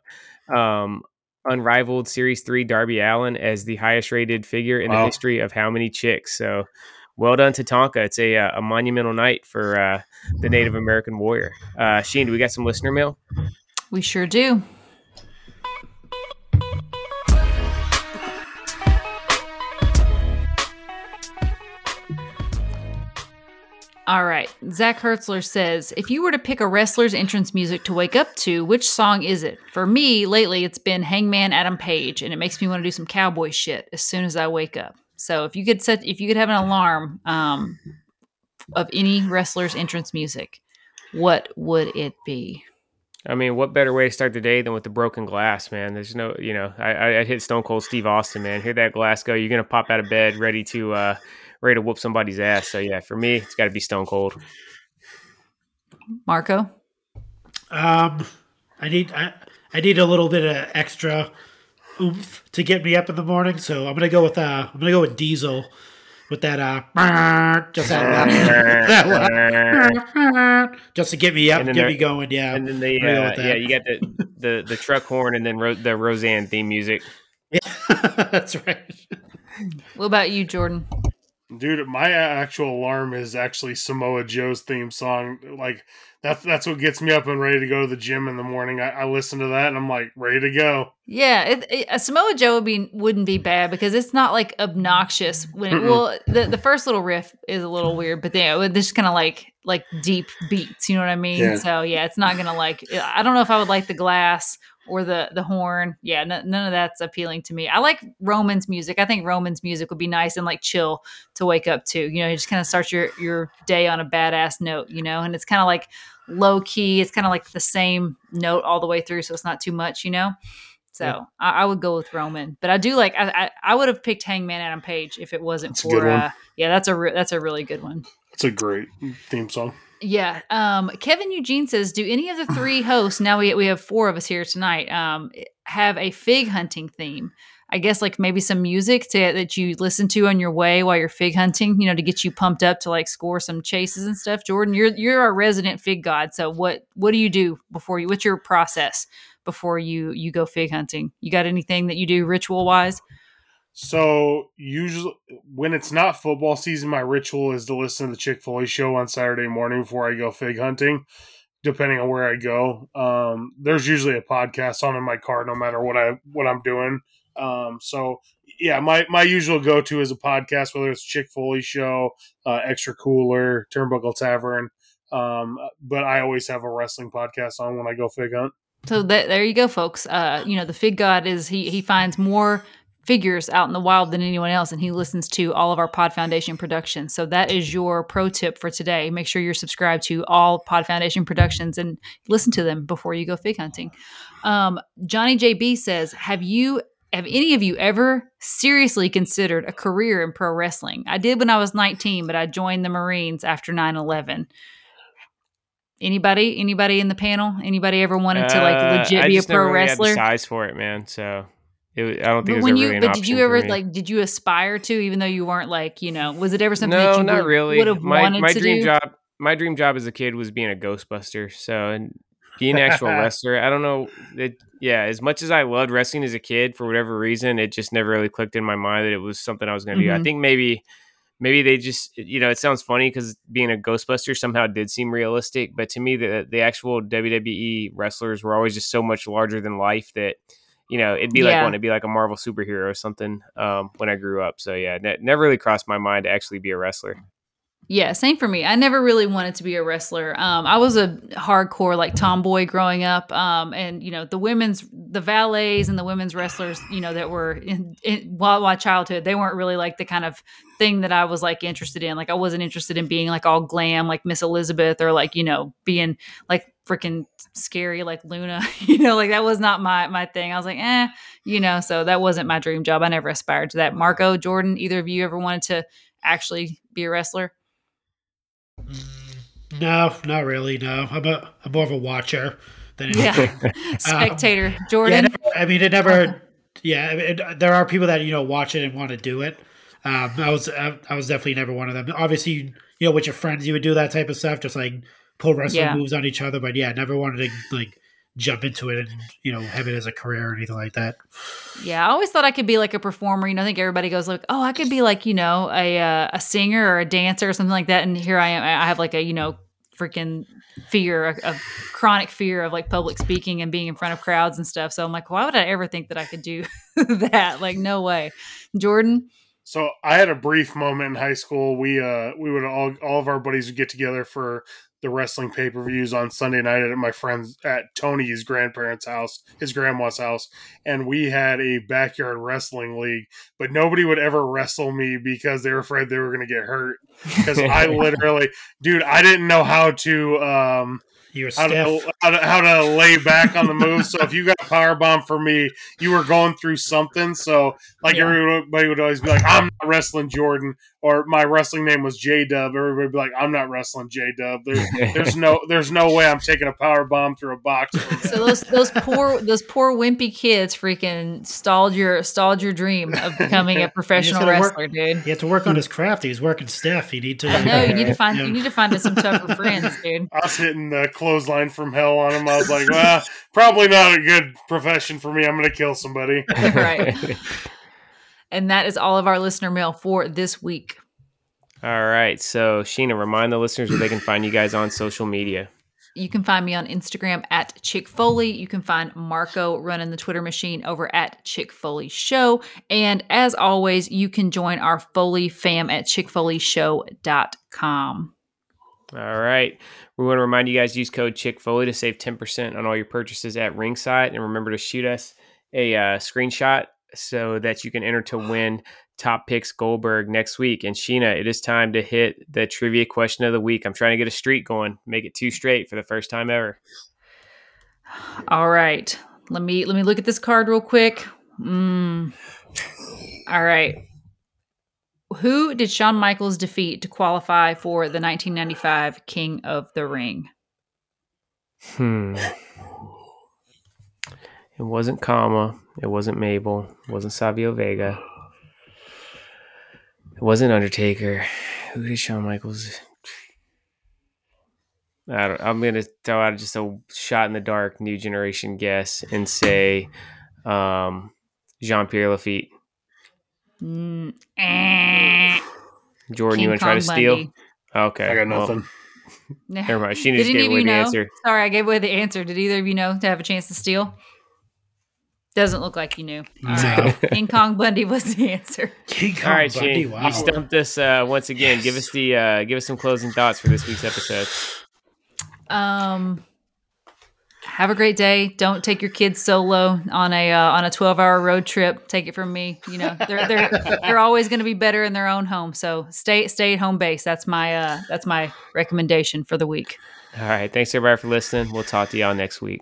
um, unrivaled Series 3 Darby Allin as the highest rated figure in the history of how many chicks. So well done to Tonka. It's a, uh, a monumental night for uh, the Native American warrior. Uh, Sheen, do we got some listener mail? We sure do. All right. Zach Hertzler says If you were to pick a wrestler's entrance music to wake up to, which song is it? For me, lately, it's been Hangman Adam Page, and it makes me want to do some cowboy shit as soon as I wake up. So if you could set, if you could have an alarm um, of any wrestler's entrance music, what would it be? I mean, what better way to start the day than with the broken glass, man? There's no, you know, I, I, hit Stone Cold Steve Austin, man. Hear that glass go, you're gonna pop out of bed, ready to, uh, ready to whoop somebody's ass. So yeah, for me, it's got to be Stone Cold. Marco? Um, I need I, I need a little bit of extra oomph to get me up in the morning, so I'm gonna go with uh I'm gonna go with Diesel with that uh just that, that just to get me up, And get there- me going. Yeah, And then the, I'm go uh, yeah, you got the, the the truck horn, and then ro- the Roseanne theme music. Yeah, that's right. What about you, Jordan? Dude, my actual alarm is actually Samoa Joe's theme song. Like that's that's what gets me up and ready to go to the gym in the morning. I, I listen to that and I'm like ready to go. Yeah, it, it, a Samoa Joe would be wouldn't be bad because it's not like obnoxious. When it, well, the the first little riff is a little weird, but then it- this kind of like like deep beats. You know what I mean? Yeah. So yeah, it's not gonna like. I don't know if I would like the glass or the the horn. Yeah, n- none of that's appealing to me. I like Roman's music. I think Roman's music would be nice and like chill to wake up to. You know, you just kind of start your your day on a badass note. You know, and it's kind of like low key. It's kind of like the same note all the way through, so it's not too much. You know. So Yeah. I, I would go with Roman, but I do like I I, I would have picked Hangman Adam Page if it wasn't That's for uh yeah that's a re- that's a really good one. It's a great theme song. Yeah. Um, Kevin Eugene says, do any of the three hosts now we we have four of us here tonight um, have a fig hunting theme? I guess like maybe some music to, that you listen to on your way while you're fig hunting, you know, to get you pumped up to like score some chases and stuff. Jordan, you're you're our resident fig god. So what what do you do before you? What's your process before you you go fig hunting? You got anything that you do ritual wise? So usually when it's not football season, my ritual is to listen to the Chick Foley show on Saturday morning before I go fig hunting. Depending on where I go, um, there's usually a podcast on in my car, no matter what I what I'm doing. Um, so yeah, my my usual go to is a podcast, whether it's Chick Foley show, uh, Extra Cooler, Turnbuckle Tavern. Um, but I always have a wrestling podcast on when I go fig hunt. So there you go, folks. Uh, you know, the fig god is he he finds more figures out in the wild than anyone else, and he listens to all of our Pod Foundation productions. So that is your pro tip for today. Make sure you're subscribed to all Pod Foundation productions and listen to them before you go fig hunting. Um, Johnny JB says, "Have you?" Have any of you ever seriously considered a career in pro wrestling? I did when I was 19, but I joined the Marines after 9 11. Anybody? Anybody in the panel? Anybody ever wanted to like Uh, legit I be a pro really wrestler? size for it, man. So it, I don't think But it was when you, really but did you ever like? Did you aspire to, even though you weren't like, you know, was it ever something no, that you not would, really. would have my wanted my to dream do? job, my dream job as a kid was being a Ghostbuster. So and being an actual wrestler, I don't know. It, yeah, as much as I loved wrestling as a kid, for whatever reason, it just never really clicked in my mind that it was something I was going to do. I Mhm. think maybe. Maybe they just, you know, it sounds funny because being a Ghostbuster somehow did seem realistic, but to me, the the actual WWE wrestlers were always just so much larger than life that, you know, it'd be like one, it'd be like a Marvel superhero or something um, when I grew up. So yeah, ne- never really crossed my mind to actually be a wrestler. Yeah, same for me. I never really wanted to be a wrestler. Um, I was a hardcore like tomboy growing up, um, and you know the women's, the valets and the women's wrestlers, you know that were in, in while my childhood, they weren't really like the kind of thing that I was like interested in. Like I wasn't interested in being like all glam like Miss Elizabeth or like you know being like freaking scary like Luna. you know, like that was not my my thing. I was like, eh, you know, so that wasn't my dream job. I never aspired to that. Marco, Jordan, either of you ever wanted to actually be a wrestler? No, not really. No, I'm a I'm more of a watcher than Yeah, anything. spectator, Yeah, Jordan. never- I mean, it never. Yeah, it, there are people that you know watch it and want to do it. Um, I was I, I was definitely never one of them. Obviously, you know, with your friends, you would do that type of stuff, just like pull wrestling Yeah. moves on each other. But yeah, never wanted to like jump into it and you know have it as a career or anything like that. Yeah, I always thought I could be like a performer. You know, I think everybody goes like, "Oh, I could be like you know a uh, a singer or a dancer or something like that." And here I am. I have like a you know freaking fear, a, a chronic fear of like public speaking and being in front of crowds and stuff. So I'm like, why would I ever think that I could do that? Like, no way, Jordan. So I had a brief moment in high school. We uh we would all all of our buddies would get together for the wrestling pay per views on Sunday night at my friend's at Tony's grandparents' house, his grandma's house, and we had a backyard wrestling league. But nobody would ever wrestle me because they were afraid they were going to get hurt. Because I literally, dude, I didn't know how to um You were how stiff. to, how to how to lay back on the move. So if you got a power bomb for me, you were going through something. So like Yeah. everybody would always be like, "I'm not wrestling Jordan," or my wrestling name was J Dub. Everybody would be like, "I'm not wrestling J Dub." There's there's no there's no way I'm taking a power bomb through a box. So those those poor those poor wimpy kids freaking stalled your stalled your dream of becoming a professional gotta work- wrestler, dude. He had to work on his craft. He's working stiff. He need to. I know you need to find Yeah. you need to find us some tougher friends, dude. I was hitting the clothesline from hell on him. I was like, "Well, probably not a good profession for me. I'm going to kill somebody." right. And that is all of our listener mail for this week. All right. So, Sheena, remind the listeners where they can find you guys on social media. You can find me on Instagram at Chick Foley. You can find Marco running the Twitter machine over at Chick Foley Show. And as always, you can join our Foley fam at chickfoleyshow.com. All right. We want to remind you guys use code Chick Foley to save 10% on all your purchases at Ringside. And remember to shoot us a uh, screenshot so that you can enter to win Top Picks Goldberg next week. And Sheena, it is time to hit the trivia question of the week. I'm trying to get a streak going, make it two straight for the first time ever. All right. Let me let me look at this card real quick. Mm. All right. Who did Shawn Michaels defeat to qualify for the 1995 King of the Ring? Hmm. It wasn't Kama. It wasn't Mabel. It wasn't Savio Vega. It wasn't Undertaker. Who did Shawn Michaels? I don't, I'm gonna throw out just a shot in the dark, new generation guess, and say um, Jean Pierre Lafitte. Mm, eh. Jordan, King you want to try Kong to steal? Bundy. Okay, I got well, nothing. never mind. She Did just any gave of away the know? answer. Sorry, I gave away the answer. Did either of you know to have a chance to steal? Doesn't look like you knew. All right. King Kong Bundy was the answer. King All Kong right, Bundy, Shane, wow. you stumped us uh, once again. Give us the uh, give us some closing thoughts for this week's episode. Um, have a great day. Don't take your kids solo on a uh, on a twelve hour road trip. Take it from me. You know they're they're they're always going to be better in their own home. So stay stay at home base. That's my uh that's my recommendation for the week. All right, thanks everybody for listening. We'll talk to y'all next week.